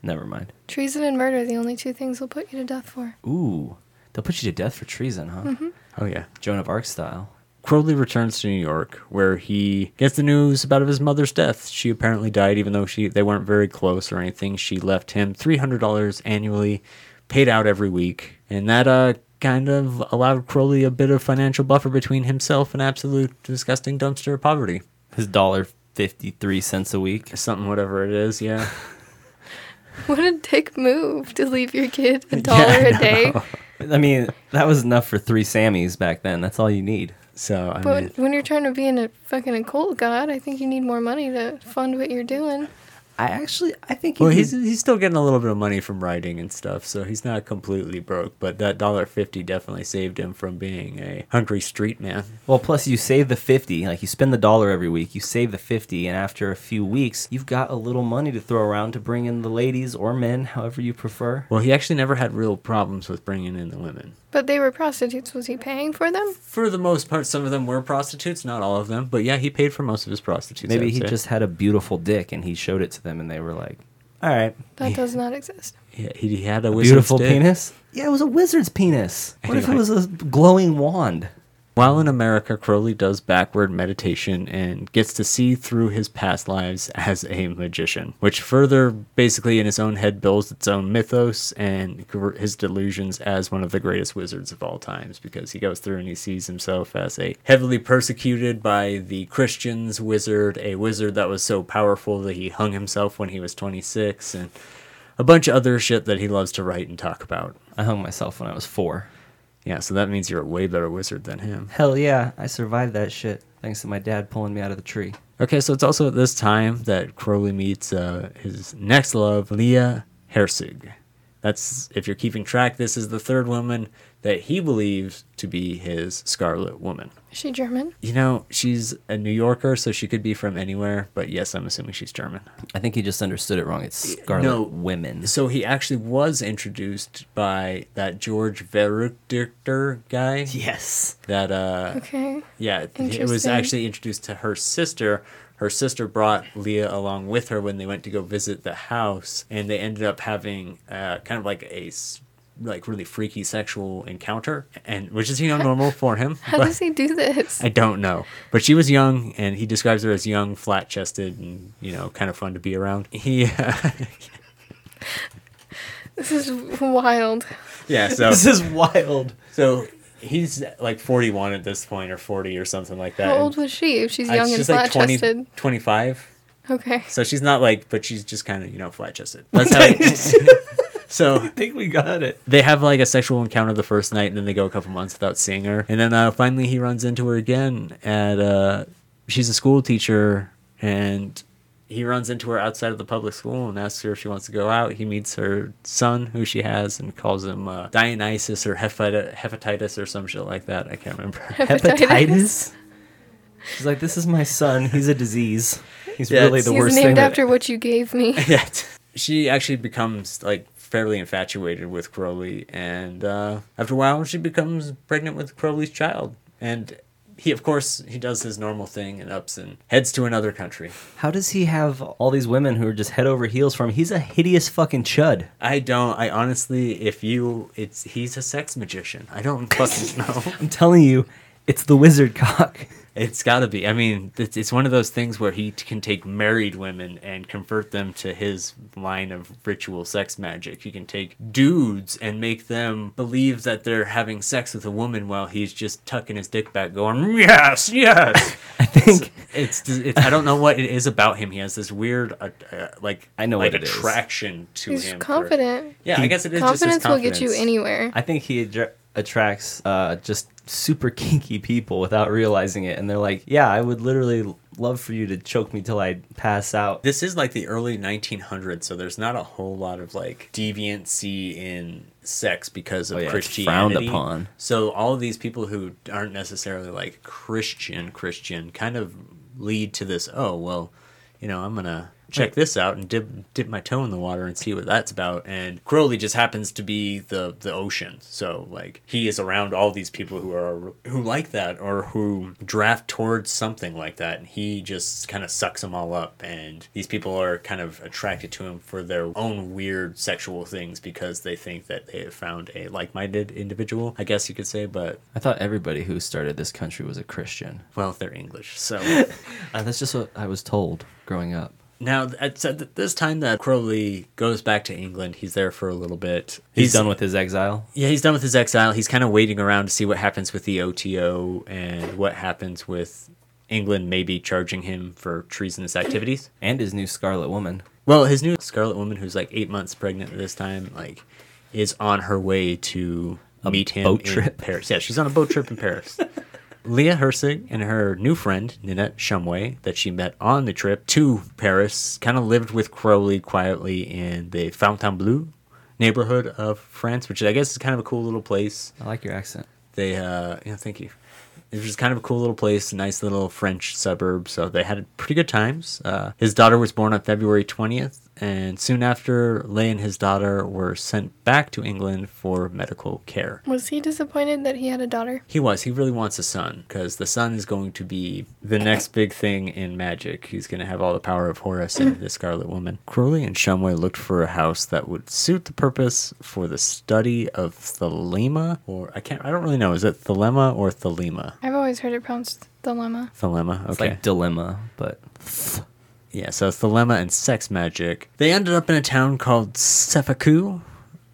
Never mind. Treason and murder, are the only two things they'll put you to death for. Ooh, they'll put you to death for treason, huh? Mm-hmm. Oh yeah. Joan of Arc style. Crowley returns to New York, where he gets the news about his mother's death. She apparently died, even though she they weren't very close or anything. She left him three hundred dollars annually, paid out every week, and that uh kind of allowed Crowley a bit of financial buffer between himself and absolute disgusting dumpster poverty. His dollar fifty three cents a week. Something, whatever it is, yeah. What a dick move to leave your kid a dollar a day. I mean, that was enough for three Sammys back then. That's all you need. So I But mean, when you're trying to be in a fucking occult god, I think you need more money to fund what you're doing. I actually, I think. well, he's would- he's still getting a little bit of money from writing and stuff, so he's not completely broke. But that dollar fifty definitely saved him from being a hungry street man. Well, plus you save the 50, like you spend the dollar every week, you save the 50, and after a few weeks, you've got a little money to throw around to bring in the ladies or men, however you prefer. Well, he actually never had real problems with bringing in the women. But they were prostitutes. Was he paying for them? For the most part, some of them were prostitutes, not all of them, but yeah, he paid for most of his prostitutes. Maybe he say. just had a beautiful dick and he showed it to them and they were like, all right. That does not exist. Yeah, he, he had a wizard's Beautiful dick. penis? Yeah, it was a wizard's penis. What if it was a glowing wand? While in America, Crowley does backward meditation and gets to see through his past lives as a magician, which further, basically, in his own head, builds its own mythos and his delusions as one of the greatest wizards of all times because he goes through and he sees himself as a heavily persecuted by the Christians wizard, a wizard that was so powerful that he hung himself when he was 26, and a bunch of other shit that he loves to write and talk about. I hung myself when I was four. Yeah, so that means you're a way better wizard than him. Hell yeah, I survived that shit thanks to my dad pulling me out of the tree. Okay, so it's also at this time that Crowley meets uh, his next love, Leah Hirsig. That's, if you're keeping track, this is the third woman that he believes to be his Scarlet Woman. Is she German? You know, she's a New Yorker, so she could be from anywhere, but yes, I'm assuming she's German. I think he just understood it wrong. It's Scarlet No. Women. So he actually was introduced by that George Verruchter guy. Yes. That, uh, Okay. Yeah, it was actually introduced to her sister. Her sister brought Leah along with her when they went to go visit the house, and they ended up having uh, kind of like a s- like really freaky sexual encounter, and which is you know normal for him. How does he do this? I don't know, but she was young, and he describes her as young, flat chested, and you know kind of fun to be around. He, uh, This is wild. yeah, so This is wild. so he's like forty one at this point, or forty or something like that. How and old was she? If she's I- young and she's like flat chested. 25. Okay. So she's not like, but she's just kind of, you know, flat chested. That's how. So I think we got it. they have like a sexual encounter the first night, and then they go a couple months without seeing her, and then uh, finally he runs into her again at. Uh, she's a school teacher, and he runs into her outside of the public school and asks her if she wants to go out. He meets her son, who she has, and calls him uh, Dionysus or hepati- hepatitis or some shit like that. I can't remember. Hepatitis? She's like, "This is my son. He's a disease. He's Yeah, really the He's worst thing." named that- after what you gave me. yeah. She actually becomes like fairly infatuated with Crowley, and uh, after a while, she becomes pregnant with Crowley's child. And he, of course, he does his normal thing and ups and heads to another country. How does he have all these women who are just head over heels for him? He's a hideous fucking chud. I don't. I honestly, if you, it's he's a sex magician. I don't fucking know. I'm telling you, it's the wizard cock. It's got to be. I mean, it's, it's one of those things where he t- can take married women and convert them to his line of ritual sex magic. He can take dudes and make them believe that they're having sex with a woman while he's just tucking his dick back, going, "Yes, yes." I think It's, it's I don't know what it is about him. He has this weird, uh, uh, like I know like what it is. attraction to He's him. for- confident. yeah, I guess it is. just his Confidence will get you anywhere. I think he adra- attracts uh, just super kinky people without realizing it, and they're like, "Yeah, I would literally love for you to choke me till I pass out." This is like the early 1900s, so there's not a whole lot of like deviancy in sex because of Oh, yeah, Christianity. frowned upon. So all of these people who aren't necessarily like Christian Christian kind of lead to this. Oh well, you know, I'm gonna check this out and dip dip my toe in the water and see what that's about. And Crowley just happens to be the the ocean. So like he is around all these people who are who like that or who draft towards something like that, and he just kind of sucks them all up. And these people are kind of attracted to him for their own weird sexual things because they think that they have found a like-minded individual. I guess you could say, but I thought everybody who started this country was a Christian. well, they're English, so. Uh, that's just what I was told growing up. Now, at at this time that Crowley goes back to England, he's there for a little bit. He's, done with his exile. Yeah, he's done with his exile. He's kind of waiting around to see what happens with the OTO and what happens with England maybe charging him for treasonous activities. and his new Scarlet Woman. Well, his new Scarlet Woman, who's like eight months pregnant at this time, like is on her way to A meet him boat in trip. Paris. Yeah, she's on a boat trip in Paris. Leah Hirsig and her new friend, Ninette Shumway, that she met on the trip to Paris, kind of lived with Crowley quietly in the Fontainebleau neighborhood of France, which I guess is kind of a cool little place. I like your accent. They, uh, yeah, thank you. It was just kind of a cool little place, a nice little French suburb. So they had pretty good times. Uh, his daughter was born on February 20th, and soon after, Leah and his daughter were sent back to England for medical care. Was he disappointed that he had a daughter? He was. He really wants a son because the son is going to be the next big thing in magic. He's going to have all the power of Horus and the Scarlet Woman. Crowley and Shumway looked for a house that would suit the purpose for the study of Thelema, or I can't. I don't really know. Is it Thelema or Thelema? I've always heard it pronounced dilemma. Thelema. Okay. It's like dilemma, but Yeah, so Thelema and sex magic. They ended up in a town called Cefalù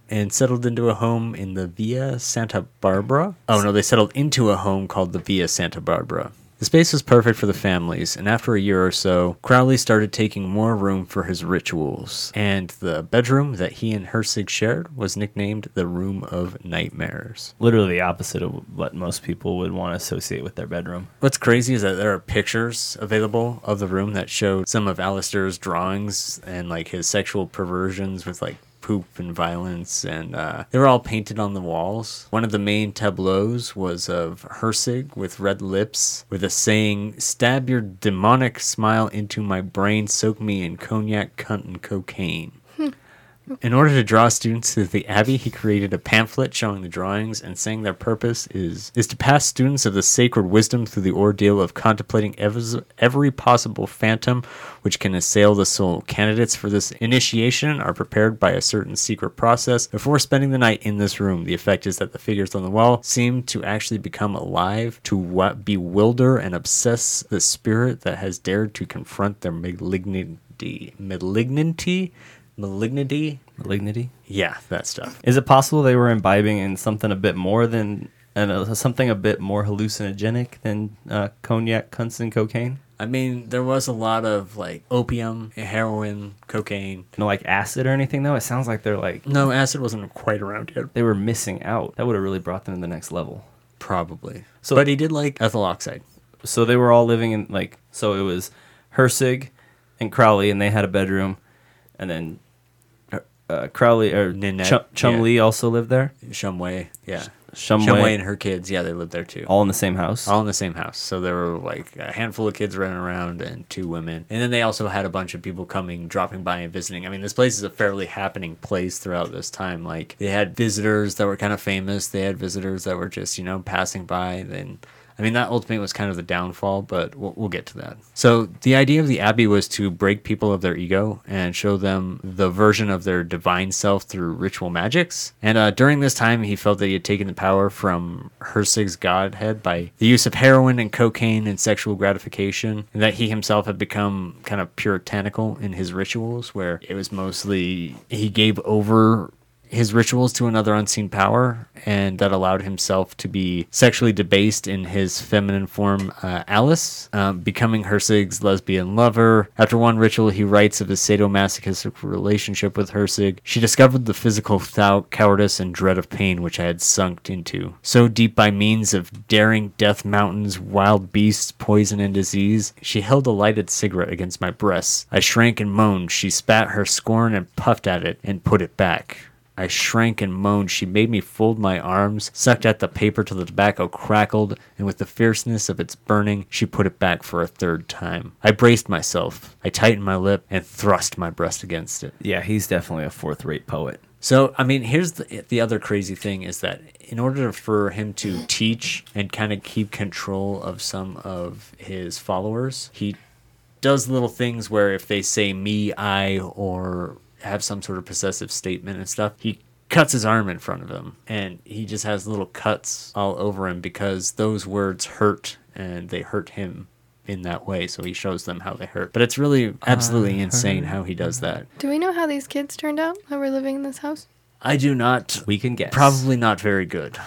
and settled into a home in the Villa Santa Barbara. Oh no, they settled into a home called the Villa Santa Barbara. The space was perfect for the families, and after a year or so, Crowley started taking more room for his rituals, and the bedroom that he and Hirsig shared was nicknamed the Room of Nightmares. literally the opposite of what most people would want to associate with their bedroom. What's crazy is that there are pictures available of the room that show some of Aleister's drawings and like his sexual perversions with like poop and violence and uh, they were all painted on the walls. One of the main tableaus was of Hirsig with red lips with a saying, Stab your demonic smile into my brain, soak me in cognac, cunt, and cocaine. In order to draw students to the abbey, he created a pamphlet showing the drawings and saying their purpose is is to pass students of the sacred wisdom through the ordeal of contemplating every, every possible phantom which can assail the soul. Candidates for this initiation are prepared by a certain secret process before spending the night in this room. The effect is that the figures on the wall seem to actually become alive, to wa- bewilder and obsess the spirit that has dared to confront their malignity. Malignity? Malignity? Malignity. Yeah, that stuff. Is it possible they were imbibing in something a bit more than and uh, something a bit more hallucinogenic than uh, cognac, cunts, and cocaine? I mean, there was a lot of like opium, heroin, cocaine. No, like acid or anything though. It sounds like they're like No, acid wasn't quite around yet. they were missing out. That would have really brought them to the next level. Probably. So- but he did like ethyl oxide. So they were all living in like so it was Hirsig and Crowley, and they had a bedroom, and then uh, Crowley or Ninette, Chum, Chum yeah. Lee also lived there. Shumway. Yeah. Shumway, Shumway and her kids, yeah, they lived there too. all in the same house. all in the same house. So there were like a handful of kids running around and two women. And then they also had a bunch of people coming, dropping by and visiting. I mean, this place is a fairly happening place throughout this time. Like they had visitors that were kind of famous. They had visitors that were just, you know, passing by. Then I mean, that ultimately was kind of the downfall, but we'll, we'll get to that. So, the idea of the Abbey was to break people of their ego and show them the version of their divine self through ritual magics. And uh, during this time, he felt that he had taken the power from Hirsig's godhead by the use of heroin and cocaine and sexual gratification, and that he himself had become kind of puritanical in his rituals, where it was mostly he gave over his rituals to another unseen power, and that allowed himself to be sexually debased in his feminine form, uh, Alice, um, becoming Hirsig's lesbian lover. After one ritual, he writes of his sadomasochistic relationship with Hirsig. She discovered the physical thou- cowardice and dread of pain which I had sunk into. So deep by means of daring death mountains, wild beasts, poison, and disease, she held a lighted cigarette against my breasts. I shrank and moaned. She spat her scorn and puffed at it and put it back. I shrank and moaned. She made me fold my arms, sucked at the paper till the tobacco crackled, and with the fierceness of its burning, she put it back for a third time. I braced myself. I tightened my lip and thrust my breast against it. yeah, he's definitely a fourth rate poet. So, I mean, here's the, the other crazy thing is that in order for him to teach and kind of keep control of some of his followers, he does little things where if they say me, I, or have some sort of possessive statement and stuff, he cuts his arm in front of him and he just has little cuts all over him because those words hurt and they hurt him in that way. So he shows them how they hurt. But it's really absolutely insane how he does that. Do we know how these kids turned out that were living in this house? I do not We can guess. Probably not very good.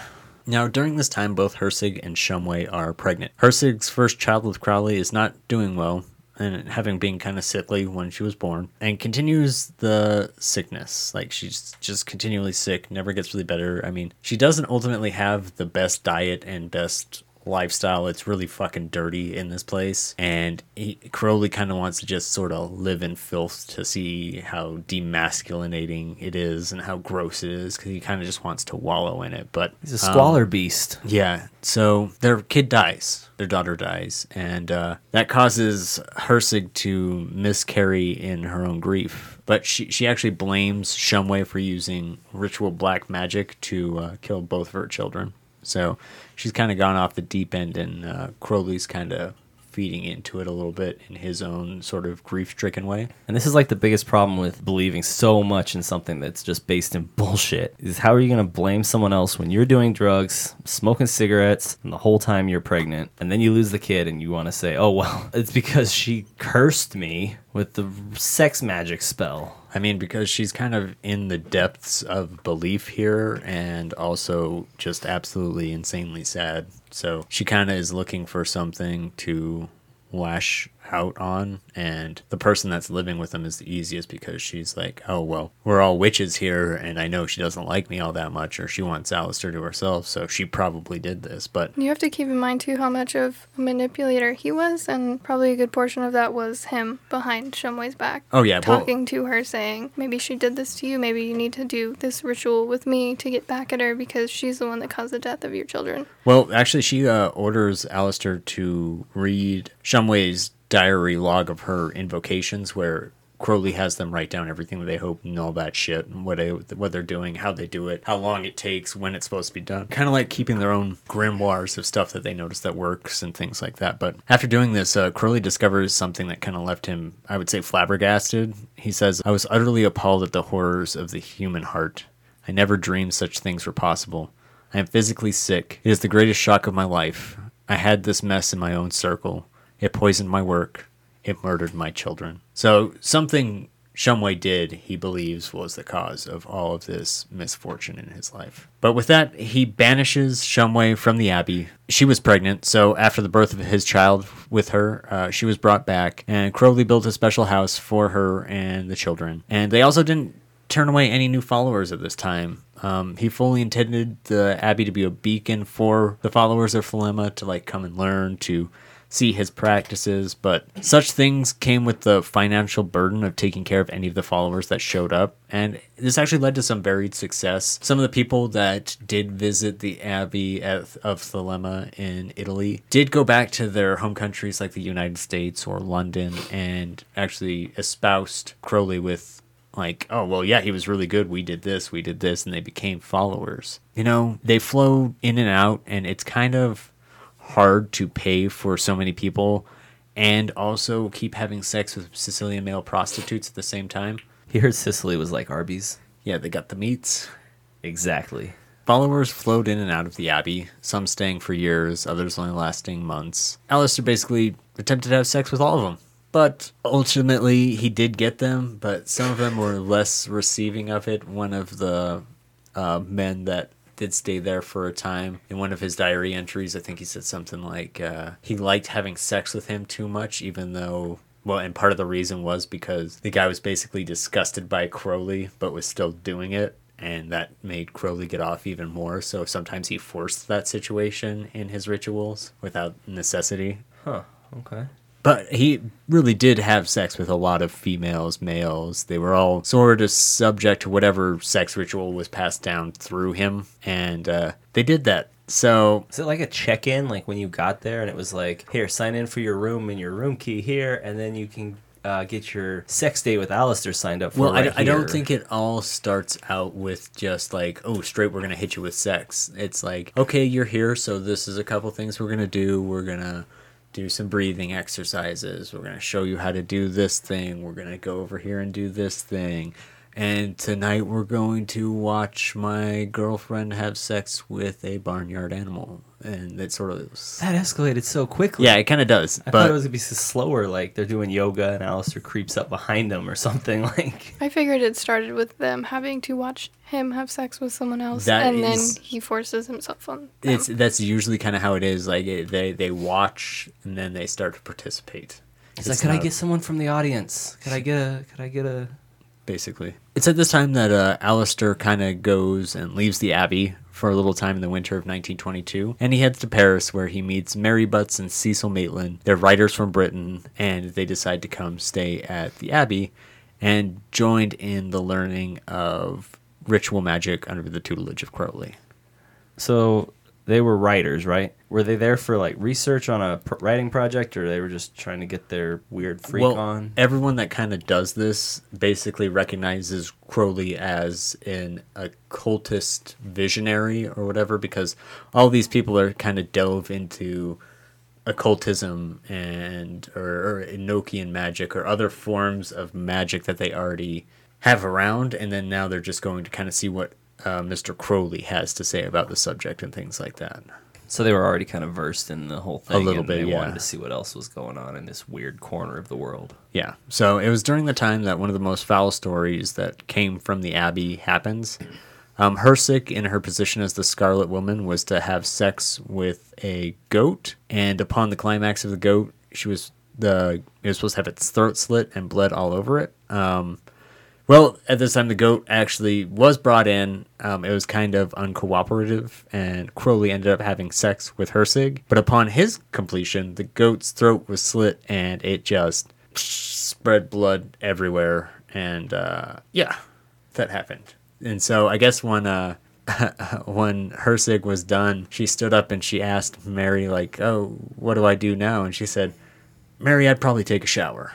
Now, during this time, both Hirsig and Shumway are pregnant. Hirsig's first child with Crowley is not doing well, and having been kind of sickly when she was born, and continues the sickness. Like, she's just continually sick, never gets really better. I mean, she doesn't ultimately have the best diet and best lifestyle. It's really fucking dirty in this place, and he, Crowley kind of wants to just sort of live in filth to see how demasculinating it is and how gross it is because he kind of just wants to wallow in it. But He's a um, squalor beast. yeah, so their kid dies, their daughter dies, and uh, that causes Hirsig to miscarry in her own grief. But she, she actually blames Shumway for using ritual black magic to uh, kill both of her children. So she's kind of gone off the deep end, and uh, Crowley's kind of feeding into it a little bit in his own sort of grief stricken way. And this is like the biggest problem with believing so much in something that's just based in bullshit. Is how are you going to blame someone else when you're doing drugs, smoking cigarettes, and the whole time you're pregnant, and then you lose the kid and you want to say, "Oh well, it's because she cursed me with the sex magic spell." I mean, because she's kind of in the depths of belief here and also just absolutely insanely sad. So she kind of is looking for something to lash out on. And the person that's living with them is the easiest because she's like, oh, well, we're all witches here. And I know she doesn't like me all that much or she wants Aleister to herself. So she probably did this. But You have to keep in mind too how much of a manipulator he was, and probably a good portion of that was him behind Shumway's back. oh, yeah. well- Talking to her, saying, maybe she did this to you, maybe you need to do this ritual with me to get back at her because she's the one that caused the death of your children. Well, actually, she uh, orders Aleister to read Shumway's diary log of her invocations, where Crowley has them write down everything that they hope and all that shit, and what they, what they're doing, how they do it, how long it takes, when it's supposed to be done. Kind of like keeping their own grimoires of stuff that they notice that works and things like that. But after doing this, uh, Crowley discovers something that kind of left him, I would say, flabbergasted. He says, "I was utterly appalled at the horrors of the human heart. I never dreamed such things were possible." I am physically sick. It is the greatest shock of my life. I had this mess in my own circle. It poisoned my work. It murdered my children. So, something Shumway did, he believes, was the cause of all of this misfortune in his life. But with that, he banishes Shumway from the abbey. She was pregnant, so after the birth of his child with her, uh, she was brought back, and Crowley built a special house for her and the children. And they also didn't turn away any new followers at this time. Um, he fully intended the abbey to be a beacon for the followers of Thelema to like come and learn, to see his practices, but such things came with the financial burden of taking care of any of the followers that showed up. And this actually led to some varied success. Some of the people that did visit the Abbey at, of Thelema in Italy did go back to their home countries like the United States or London and actually espoused Crowley with like, oh, well, yeah, he was really good. We did this, we did this, and they became followers. You know, they flow in and out, and it's kind of hard to pay for so many people and also keep having sex with Sicilian male prostitutes at the same time. He heard Sicily was like Arby's. Yeah, they got the meats. Exactly. Followers flowed in and out of the Abbey, some staying for years, others only lasting months. Aleister basically attempted to have sex with all of them. But ultimately, he did get them, but some of them were less receiving of it. One of the uh, men that did stay there for a time. In one of his diary entries, I think he said something like uh, he liked having sex with him too much, even though. Well, and part of the reason was because the guy was basically disgusted by Crowley, but was still doing it. And that made Crowley get off even more. So sometimes he forced that situation in his rituals without necessity. Huh. Okay. But he really did have sex with a lot of females, males. They were all sort of subject to whatever sex ritual was passed down through him. And uh, they did that. So, Is it like a check in, like when you got there and it was like, here, sign in for your room and your room key here, and then you can uh, get your sex date with Aleister signed up for well, I, right I don't think it all starts out with just like, oh, straight, we're going to hit you with sex. It's like, okay, you're here, so this is a couple things we're going to do. We're going to do some breathing exercises. We're going to show you how to do this thing. We're going to go over here and do this thing. And tonight we're going to watch my girlfriend have sex with a barnyard animal. And it sort of. That escalated so quickly. Yeah, it kind of does. I but thought it was gonna be slower, like they're doing yoga and Aleister creeps up behind them or something. Like I figured it started with them having to watch him have sex with someone else, That and is- then he forces himself on them. it's that's usually kind of how it is. Like it, they they watch and then they start to participate. he's It's like, "Could I get someone from the audience? Could I get a? Could I get a?" basically. It's at this time that uh, Aleister kind of goes and leaves the Abbey for a little time in the winter of 1922, and he heads to Paris where he meets Mary Butts and Cecil Maitland. They're writers from Britain, and they decide to come stay at the Abbey and joined in the learning of ritual magic under the tutelage of Crowley. So they were writers, right? Were they there for like research on a pr- writing project, or they were just trying to get their weird freak well, on? everyone that kind of does this basically recognizes Crowley as an occultist visionary or whatever, because all these people are kind of delve into occultism and or, or Enochian magic or other forms of magic that they already have around, and then now they're just going to kind of see what uh, Mr. Crowley has to say about the subject and things like that. So they were already kind of versed in the whole thing. A little and bit, They yeah. wanted to see what else was going on in this weird corner of the world. Yeah. So it was during the time that one of the most foul stories that came from the Abbey happens. Um, Hirsig, in her position as the Scarlet Woman, was to have sex with a goat, and upon the climax of the goat, she was the it was supposed to have its throat slit and bled all over it. Um, well, at this time, the goat actually was brought in. Um, it was kind of uncooperative, and Crowley ended up having sex with Hirsig. But upon his completion, the goat's throat was slit, and it just spread blood everywhere. And uh, yeah, that happened. And so I guess when uh, when Hirsig was done, she stood up and she asked Mary, like, "Oh, what do I do now?" And she said, "Mary, I'd probably take a shower."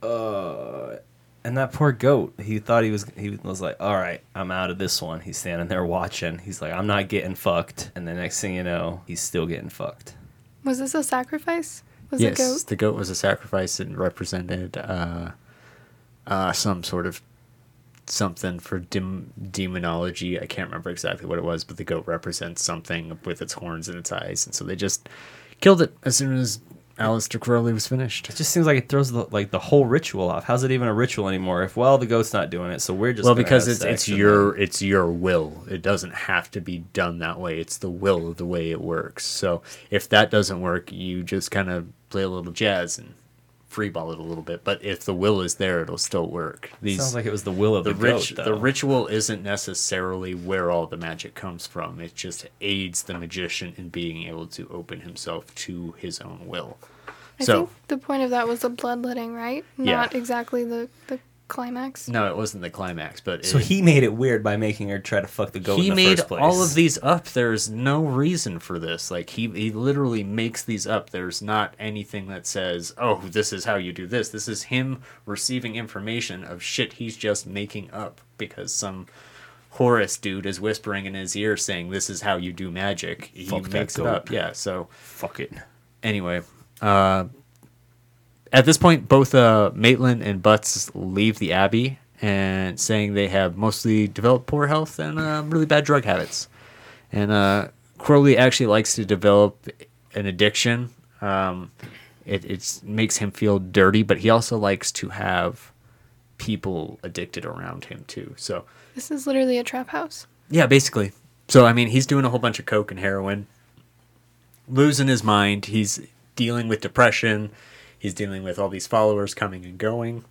Uh, and that poor goat, he thought he was he was like, "All right, I'm out of this one." He's standing there watching. He's like, "I'm not getting fucked." And the next thing you know, he's still getting fucked. Was this a sacrifice? Was yes, it goat? the goat was a sacrifice and represented uh, uh, some sort of something for dem- demonology. I can't remember exactly what it was, but the goat represents something with its horns and its eyes, and so they just killed it as soon as Aleister Crowley was finished. It just seems like it throws the, like the whole ritual off. How's it even a ritual anymore? If well, the goat's not doing it, so we're just well, because it's it's your then- it's your will. It doesn't have to be done that way. It's the will of the way it works. So if that doesn't work, you just kind of play a little jazz and freeball it a little bit. But if the will is there, it'll still work. These sounds like it was the will of the, the, rit- goat. the ritual isn't necessarily where all the magic comes from. It just aids the magician in being able to open himself to his own will. I so think the point of that was the bloodletting, right? Yeah. Not exactly the, the climax. no, it wasn't the climax, but So it- he made it weird by making her try to fuck the goat he in the made first place. all of these up. There's no reason for this. Like he he literally makes these up. There's not anything that says, "Oh, this is how you do this." This is him receiving information of shit he's just making up because some Horus dude is whispering in his ear saying, "This is how you do magic." He Fuck that makes it up. Yeah. So Fuck it. anyway, uh, at this point, both uh, Maitland and Butts leave the Abbey and saying they have mostly developed poor health and uh, really bad drug habits. And uh, Crowley actually likes to develop an addiction. Um, it it's, makes him feel dirty, but he also likes to have people addicted around him too. So This is literally a trap house. yeah, basically. So I mean, he's doing a whole bunch of coke and heroin, losing his mind. He's dealing with depression. He's dealing with all these followers coming and going,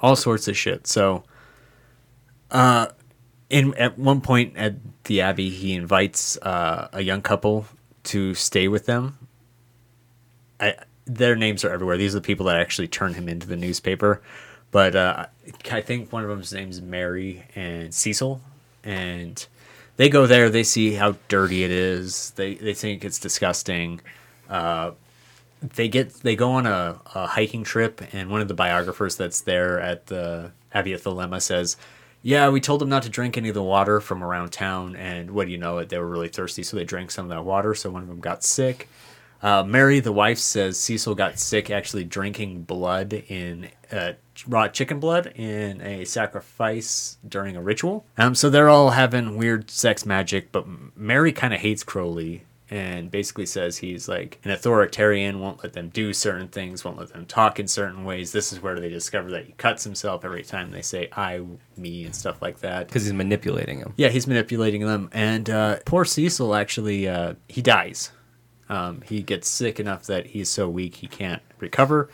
all sorts of shit. So, uh, in at one point at the abbey, he invites uh, a young couple to stay with them. I, their names are everywhere. These are the people that actually turn him into the newspaper. But uh, I think one of them's name's is Mary and Cecil, and they go there. They see how dirty it is. They they think it's disgusting. Uh, they get they go on a, a hiking trip, and one of the biographers that's there at the Abbey Thelema says, "Yeah, we told them not to drink any of the water from around town, and what do you know? They were really thirsty, so they drank some of that water. So one of them got sick." Uh, Mary, the wife, says Cecil got sick actually drinking blood in uh, raw chicken blood in a sacrifice during a ritual. Um, so they're all having weird sex magic, but Mary kind of hates Crowley and basically says he's like an authoritarian, won't let them do certain things, won't let them talk in certain ways. This is where they discover that he cuts himself every time they say I, me, and stuff like that. Because he's manipulating them. Yeah, he's manipulating them, and uh, poor Cecil actually uh, he dies. Um, he gets sick enough that he's so weak he can't recover,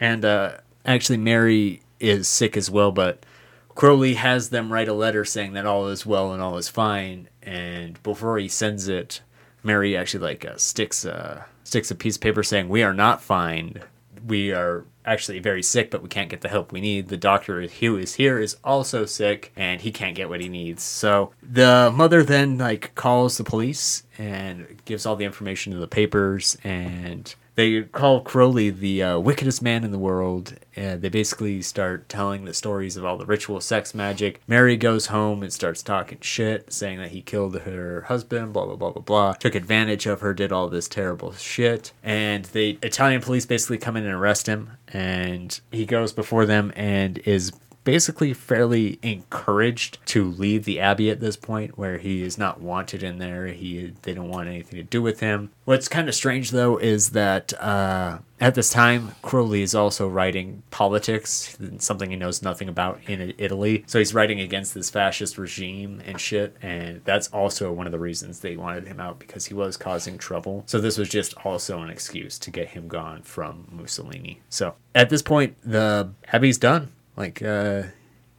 and uh, actually Mary is sick as well. But Crowley has them write a letter saying that all is well and all is fine, and before he sends it, Mary actually like uh, sticks uh, sticks a piece of paper saying we are not fine. We are actually very sick, but we can't get the help we need. The doctor who is here is also sick, and he can't get what he needs. So the mother then like calls the police and gives all the information to the papers, and they call Crowley the uh, wickedest man in the world. And they basically start telling the stories of all the ritual sex magic. Mary goes home and starts talking shit, saying that he killed her husband, blah, blah, blah, blah, blah. Took advantage of her, did all this terrible shit. And the Italian police basically come in and arrest him. And he goes before them and is basically fairly encouraged to leave the abbey at this point where he is not wanted in there. He they don't want anything to do with him. What's kind of strange though is that uh, at this time crowley is also writing politics something he knows nothing about in italy. So he's writing against this fascist regime and shit and that's also one of the reasons they wanted him out because he was causing trouble. So this was just also an excuse to get him gone from mussolini. So at this point the abbey's done like uh,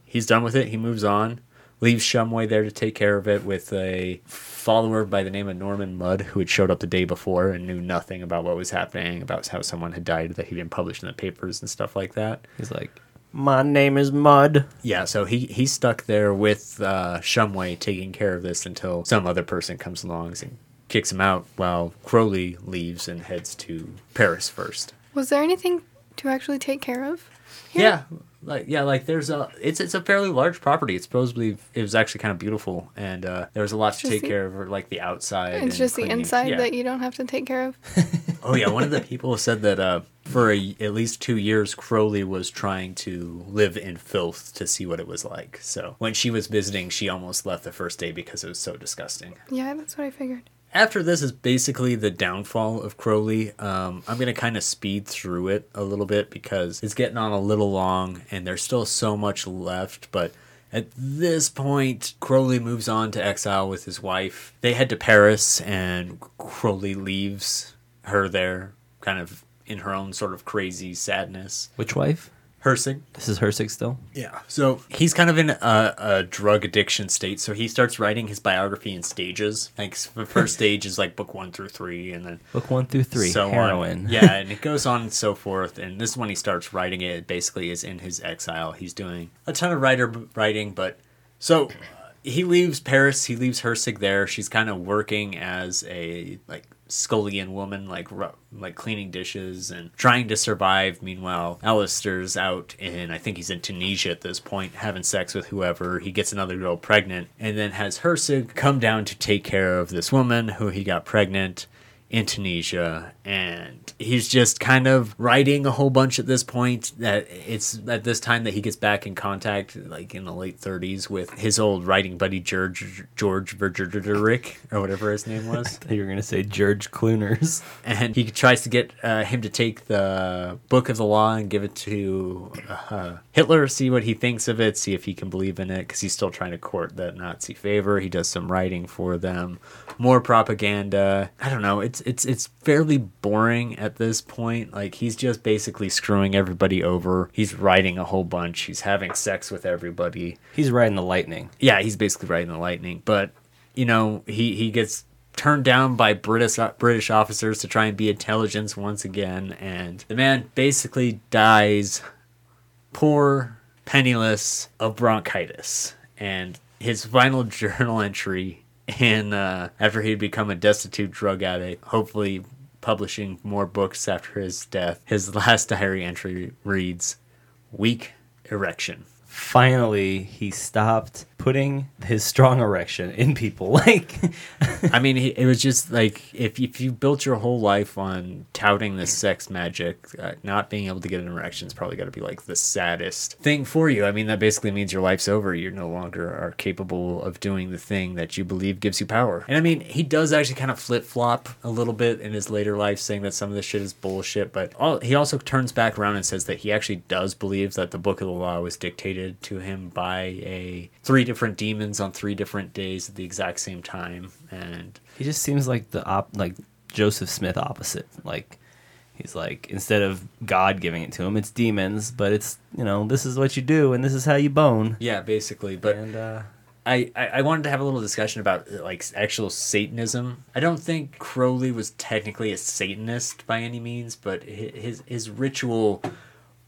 he's done with it. He moves on, leaves Shumway there to take care of it with a follower by the name of Norman Mudd, who had showed up the day before and knew nothing about what was happening, about how someone had died that he didn't publish in the papers and stuff like that. He's like, my name is Mud. Yeah, so he he's stuck there with uh, Shumway taking care of this until some other person comes along and kicks him out, while Crowley leaves and heads to Paris first. Was there anything to actually take care of? here? Yeah, like yeah, like there's a it's it's a fairly large property. It's supposedly it was actually kind of beautiful, and uh, there was a lot to take the- care of, like the outside. It's just the inside Yeah. that you don't have to take care of. Oh yeah, one of the people said that uh, for a, at least two years, Crowley was trying to live in filth to see what it was like. So when she was visiting, she almost left the first day because it was so disgusting. Yeah, that's what I figured. After this is basically the downfall of Crowley. Um, I'm gonna kind of speed through it a little bit because it's getting on a little long, and there's still so much left. But at this point, Crowley moves on to exile with his wife. They head to Paris, and Crowley leaves her there, kind of in her own sort of crazy sadness. Which wife? Hirsig. This is Hirsig still. Yeah. So he's kind of in a, a drug addiction state. So he starts writing his biography in stages. Like the first stage is like book one through three, and then Book one through three. so heroin. on. Yeah, and it goes on and so forth. And this is when he starts writing it. Basically, is in his exile. He's doing a ton of writer writing, but so he leaves Paris. He leaves Hirsig there. She's kind of working as a like scullion woman, like like cleaning dishes and trying to survive. Meanwhile, Aleister's out in I think he's in Tunisia at this point, having sex with whoever. He gets another girl pregnant, and then has Hirsig come down to take care of this woman who he got pregnant in Tunisia, and he's just kind of writing a whole bunch at this point. That it's at this time that he gets back in contact, like in the late 30s, with his old writing buddy George George Vergerderick or whatever his name was, You were gonna say George Clooners. and he tries to get uh, him to take the Book of the Law and give it to uh, Hitler, see what he thinks of it, see if he can believe in it, because he's still trying to court that Nazi favor. He does some writing for them, more propaganda. I don't know. It's it's it's fairly boring at this point. Like he's just basically screwing everybody over. He's writing a whole bunch. He's having sex with everybody. He's riding the lightning. Yeah, he's basically riding the lightning. But you know, he he gets turned down by British British officers to try and be intelligence once again, and the man basically dies poor, penniless of bronchitis. And his final journal entry in uh, after he'd become a destitute drug addict, hopefully publishing more books after his death. His last diary entry reads, "Weak erection." Finally, he stopped putting his strong erection in people. Like, I mean, it was just like if if you built your whole life on touting this sex magic, uh, not being able to get an erection is probably got to be like the saddest thing for you. I mean, that basically means your life's over. You no longer are capable of doing the thing that you believe gives you power. And I mean, he does actually kind of flip flop a little bit in his later life, saying that some of this shit is bullshit. But all, he also turns back around and says that he actually does believe that the Book of the Law was dictated to him by a three different demons on three different days at the exact same time. And he just seems like the op, like Joseph Smith opposite. Like, he's like instead of God giving it to him, it's demons. But it's you know this is what you do and this is how you bone. yeah, basically. But And uh, I, I I wanted to have a little discussion about like actual Satanism. I don't think Crowley was technically a Satanist by any means, but his his ritual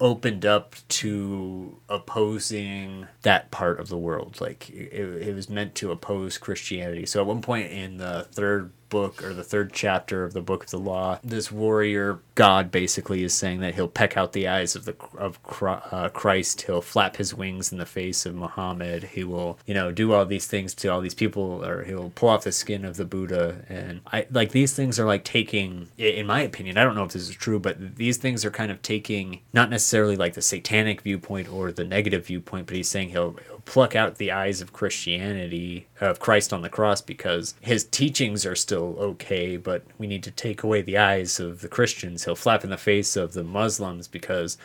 opened up to opposing that part of the world. Like it, it was meant to oppose Christianity. So at one point in the third book or the third chapter of the book of the law, this warrior god basically is saying that he'll peck out the eyes of the of uh, Christ. He'll flap his wings in the face of Muhammad. He will, you know, do all these things to all these people, or he'll pull off the skin of the Buddha. And I like these things are like taking, in my opinion, I don't know if this is true, but these things are kind of taking not necessarily like the satanic viewpoint or the negative viewpoint, but he's saying he'll, he'll pluck out the eyes of Christianity of Christ on the cross because his teachings are still okay, but we need to take away the eyes of the Christians. He'll flap in the face of the Muslims because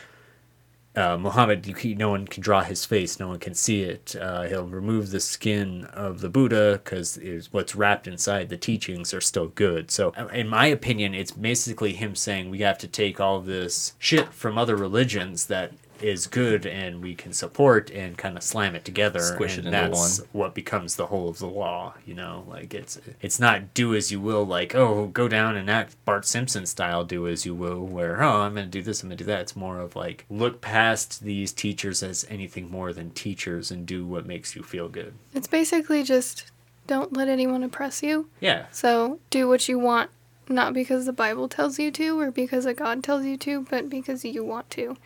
uh, Muhammad, you, no one can draw his face, no one can see it. Uh, he'll remove the skin of the Buddha because what's wrapped inside the teachings are still good. So, uh, in my opinion, it's basically him saying we have to take all this shit from other religions that is good and we can support and kind of slam it together Squish and it into that's one. what becomes the whole of the law you know? Like it's it's not do as you will like oh go down and act bart simpson style do as you will where oh i'm gonna do this i'm gonna do that. It's more of like look past these teachers as anything more than teachers and do what makes you feel good. It's basically just don't let anyone oppress you. yeah. So do what you want, not because the Bible tells you to or because a God tells you to, but because you want to,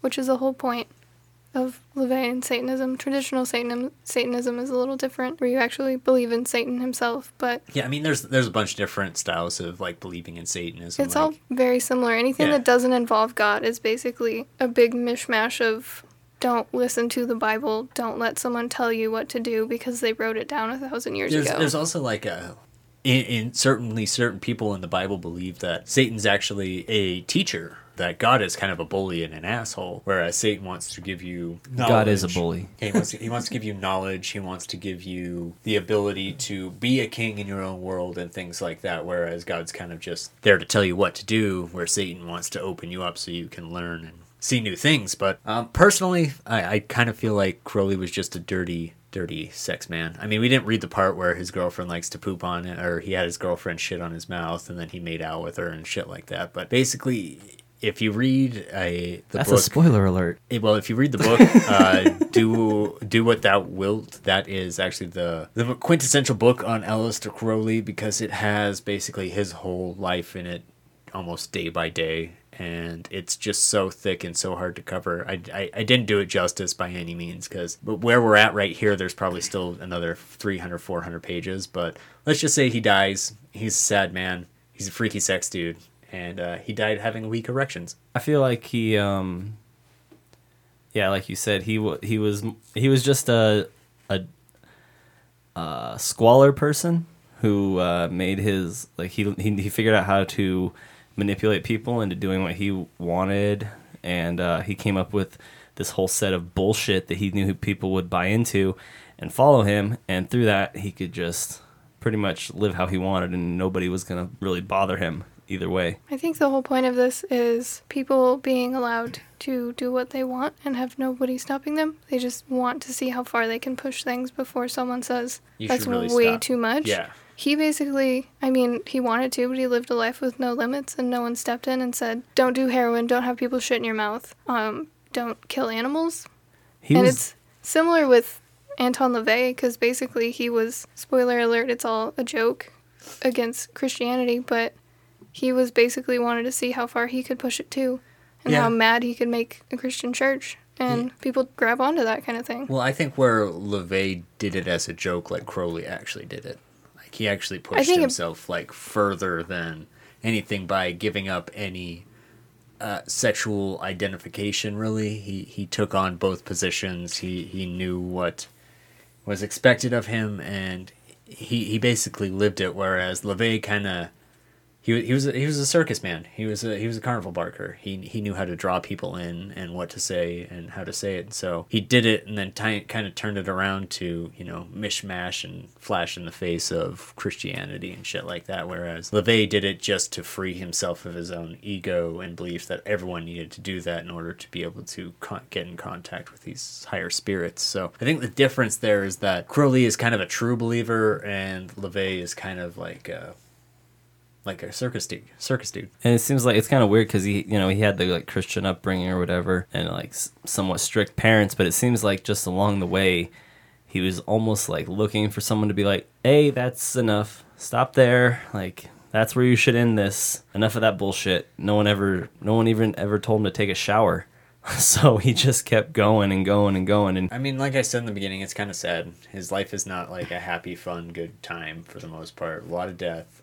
which is the whole point of LaVeyan Satanism. Traditional Satanism, Satanism is a little different, where you actually believe in Satan himself, but yeah i mean there's there's a bunch of different styles of like believing in satanism it's like, all very similar. Anything Yeah. that doesn't involve God is basically a big mishmash of don't listen to the Bible, don't let someone tell you what to do because they wrote it down a thousand years there's, ago. there's also like a in, in certainly certain people in the bible believe that satan's actually a teacher that God is kind of a bully and an asshole, whereas Satan wants to give you God is a bully. He wants, to, he wants to give you knowledge. He wants to give you the ability to be a king in your own world and things like that. Whereas God's kind of just there to tell you what to do, where Satan wants to open you up so you can learn and see new things. But um, personally, I, I kind of feel like Crowley was just a dirty, dirty sex man. I mean, we didn't read the part where his girlfriend likes to poop on it, or he had his girlfriend shit on his mouth and then he made out with her and shit like that. But basically, if you read a the That's book, a spoiler alert. Eh, Well, if you read the book, uh, do do what thou wilt. That is actually the the quintessential book on Aleister Crowley because it has basically his whole life in it, almost day by day, and it's just so thick and so hard to cover. I, I, I didn't do it justice by any means because, but where we're at right here, there's probably still another 300, 400 pages. But let's just say he dies. He's a sad man. He's a freaky sex dude, and uh, he died having weak erections. I feel like he, um, yeah, like you said, he wa he was he was just a a, a squalor person who uh, made his like he, he he figured out how to manipulate people into doing what he wanted, and uh, he came up with this whole set of bullshit that he knew people would buy into and follow him, and through that he could just pretty much live how he wanted, and nobody was gonna really bother him either way. I think the whole point of this is people being allowed to do what they want and have nobody stopping them. They just want to see how far they can push things before someone says You that's really way stop." too much. Yeah. He basically, I mean, he wanted to, but he lived a life with no limits, and no one stepped in and said, "Don't do heroin. Don't have people shit in your mouth. Um, don't kill animals." He and was it's similar with Anton LaVey because basically he was spoiler alert. It's all a joke against Christianity, but he was basically wanted to see how far he could push it to and Yeah. how mad he could make a Christian church, and people grab onto that kind of thing. Well, I think where LaVey did it as a joke, like Crowley actually did it. Like he actually pushed think it- himself like further than anything by giving up any uh, sexual identification. Really, he he took on both positions. He he knew what was expected of him, and he he basically lived it. Whereas LaVey kind of he he was a, he was a circus man. He was a he was a carnival barker. He he knew how to draw people in and what to say and how to say it. So he did it and then ti kind of turned it around to you know mishmash and flash in the face of Christianity and shit like that. Whereas LaVey did it just to free himself of his own ego and belief that everyone needed to do that in order to be able to con- get in contact with these higher spirits. So I think the difference there is that Crowley is kind of a true believer and LaVey is kind of like a like a circus dude. Circus dude. And it seems like it's kind of weird because he, you know, he had the like Christian upbringing or whatever, and like s- somewhat strict parents. But it seems like just along the way, he was almost like looking for someone to be like, "Hey, that's enough. Stop there. Like that's where you should end this. Enough of that bullshit." No one ever, no one even ever told him to take a shower. So he just kept going and going and going, and I mean, like I said in the beginning, it's kind of sad. His life is not like a happy, fun, good time for the most part. A lot of death,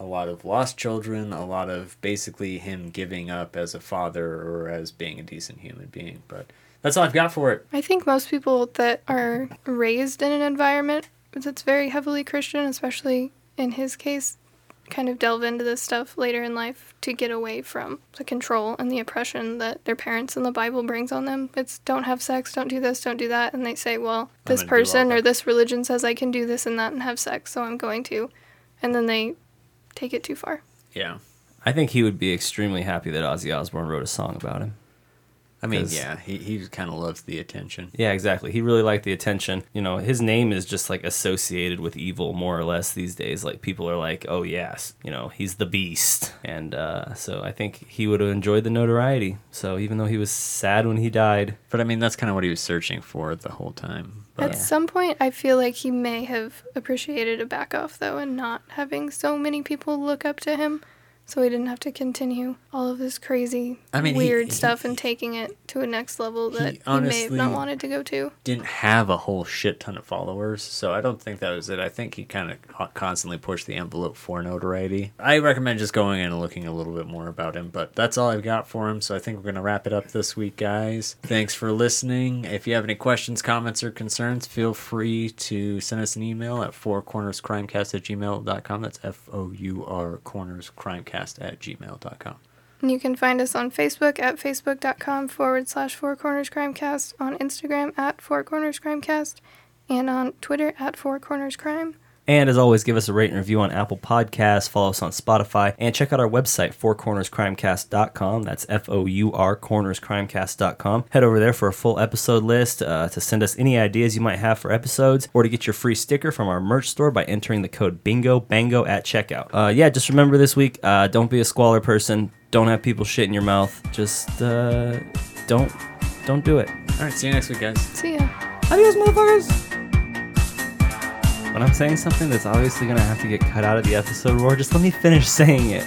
a lot of lost children, a lot of basically him giving up as a father or as being a decent human being. But that's all I've got for it. I think most people that are raised in an environment that's very heavily Christian, especially in his case, kind of delve into this stuff later in life to get away from the control and the oppression that their parents and the Bible brings on them. It's don't have sex, don't do this, don't do that. And they say, well, this gonna do all person or this religion says I can do this and that and have sex, so I'm going to. And then they take it too far. Yeah. I think he would be extremely happy that Ozzy Osbourne wrote a song about him. I mean, yeah, he, he kind of loves the attention. Yeah, exactly. He really liked the attention. You know, his name is just like associated with evil more or less these days. Like people are like, "Oh yes, you know, he's the beast." And uh, so I think he would have enjoyed the notoriety. So even though he was sad when he died, But I mean, that's kind of what he was searching for the whole time. But At some point, I feel like he may have appreciated a back off, though, and not having so many people look up to him. So he didn't have to continue all of this crazy, I mean, weird he- stuff and taking it to a next level that he, may have not wanted to go to. didn't have a whole shit ton of followers, so I don't think that was it. I think he kind of constantly pushed the envelope for notoriety. I recommend just going in and looking a little bit more about him, but that's all I've got for him, so I think we're going to wrap it up this week, guys. Thanks for listening. If you have any questions, comments, or concerns, feel free to send us an email at fourcornerscrimecast at gmail.com. That's F O U R cornerscrimecast at gmail.com. You can find us on Facebook at facebook.com forward slash Four Corners Crimecast, on Instagram at Four Corners Crimecast, and on Twitter at Four Corners Crime. And as always, give us a rate and review on Apple Podcasts, follow us on Spotify, and check out our website, fourcornerscrimecast.com. That's F O U R cornerscrimecast.com. Head over there for a full episode list, uh, to send us any ideas you might have for episodes, or to get your free sticker from our merch store by entering the code BINGO BANGO at checkout. Uh, yeah, just remember this week uh, don't be a squalor person, don't have people shit in your mouth, just uh, don't, don't do it. All right, see you next week, guys. See ya. Adios, motherfuckers! When I'm saying something that's obviously gonna have to get cut out of the episode, Roar, just let me finish saying it.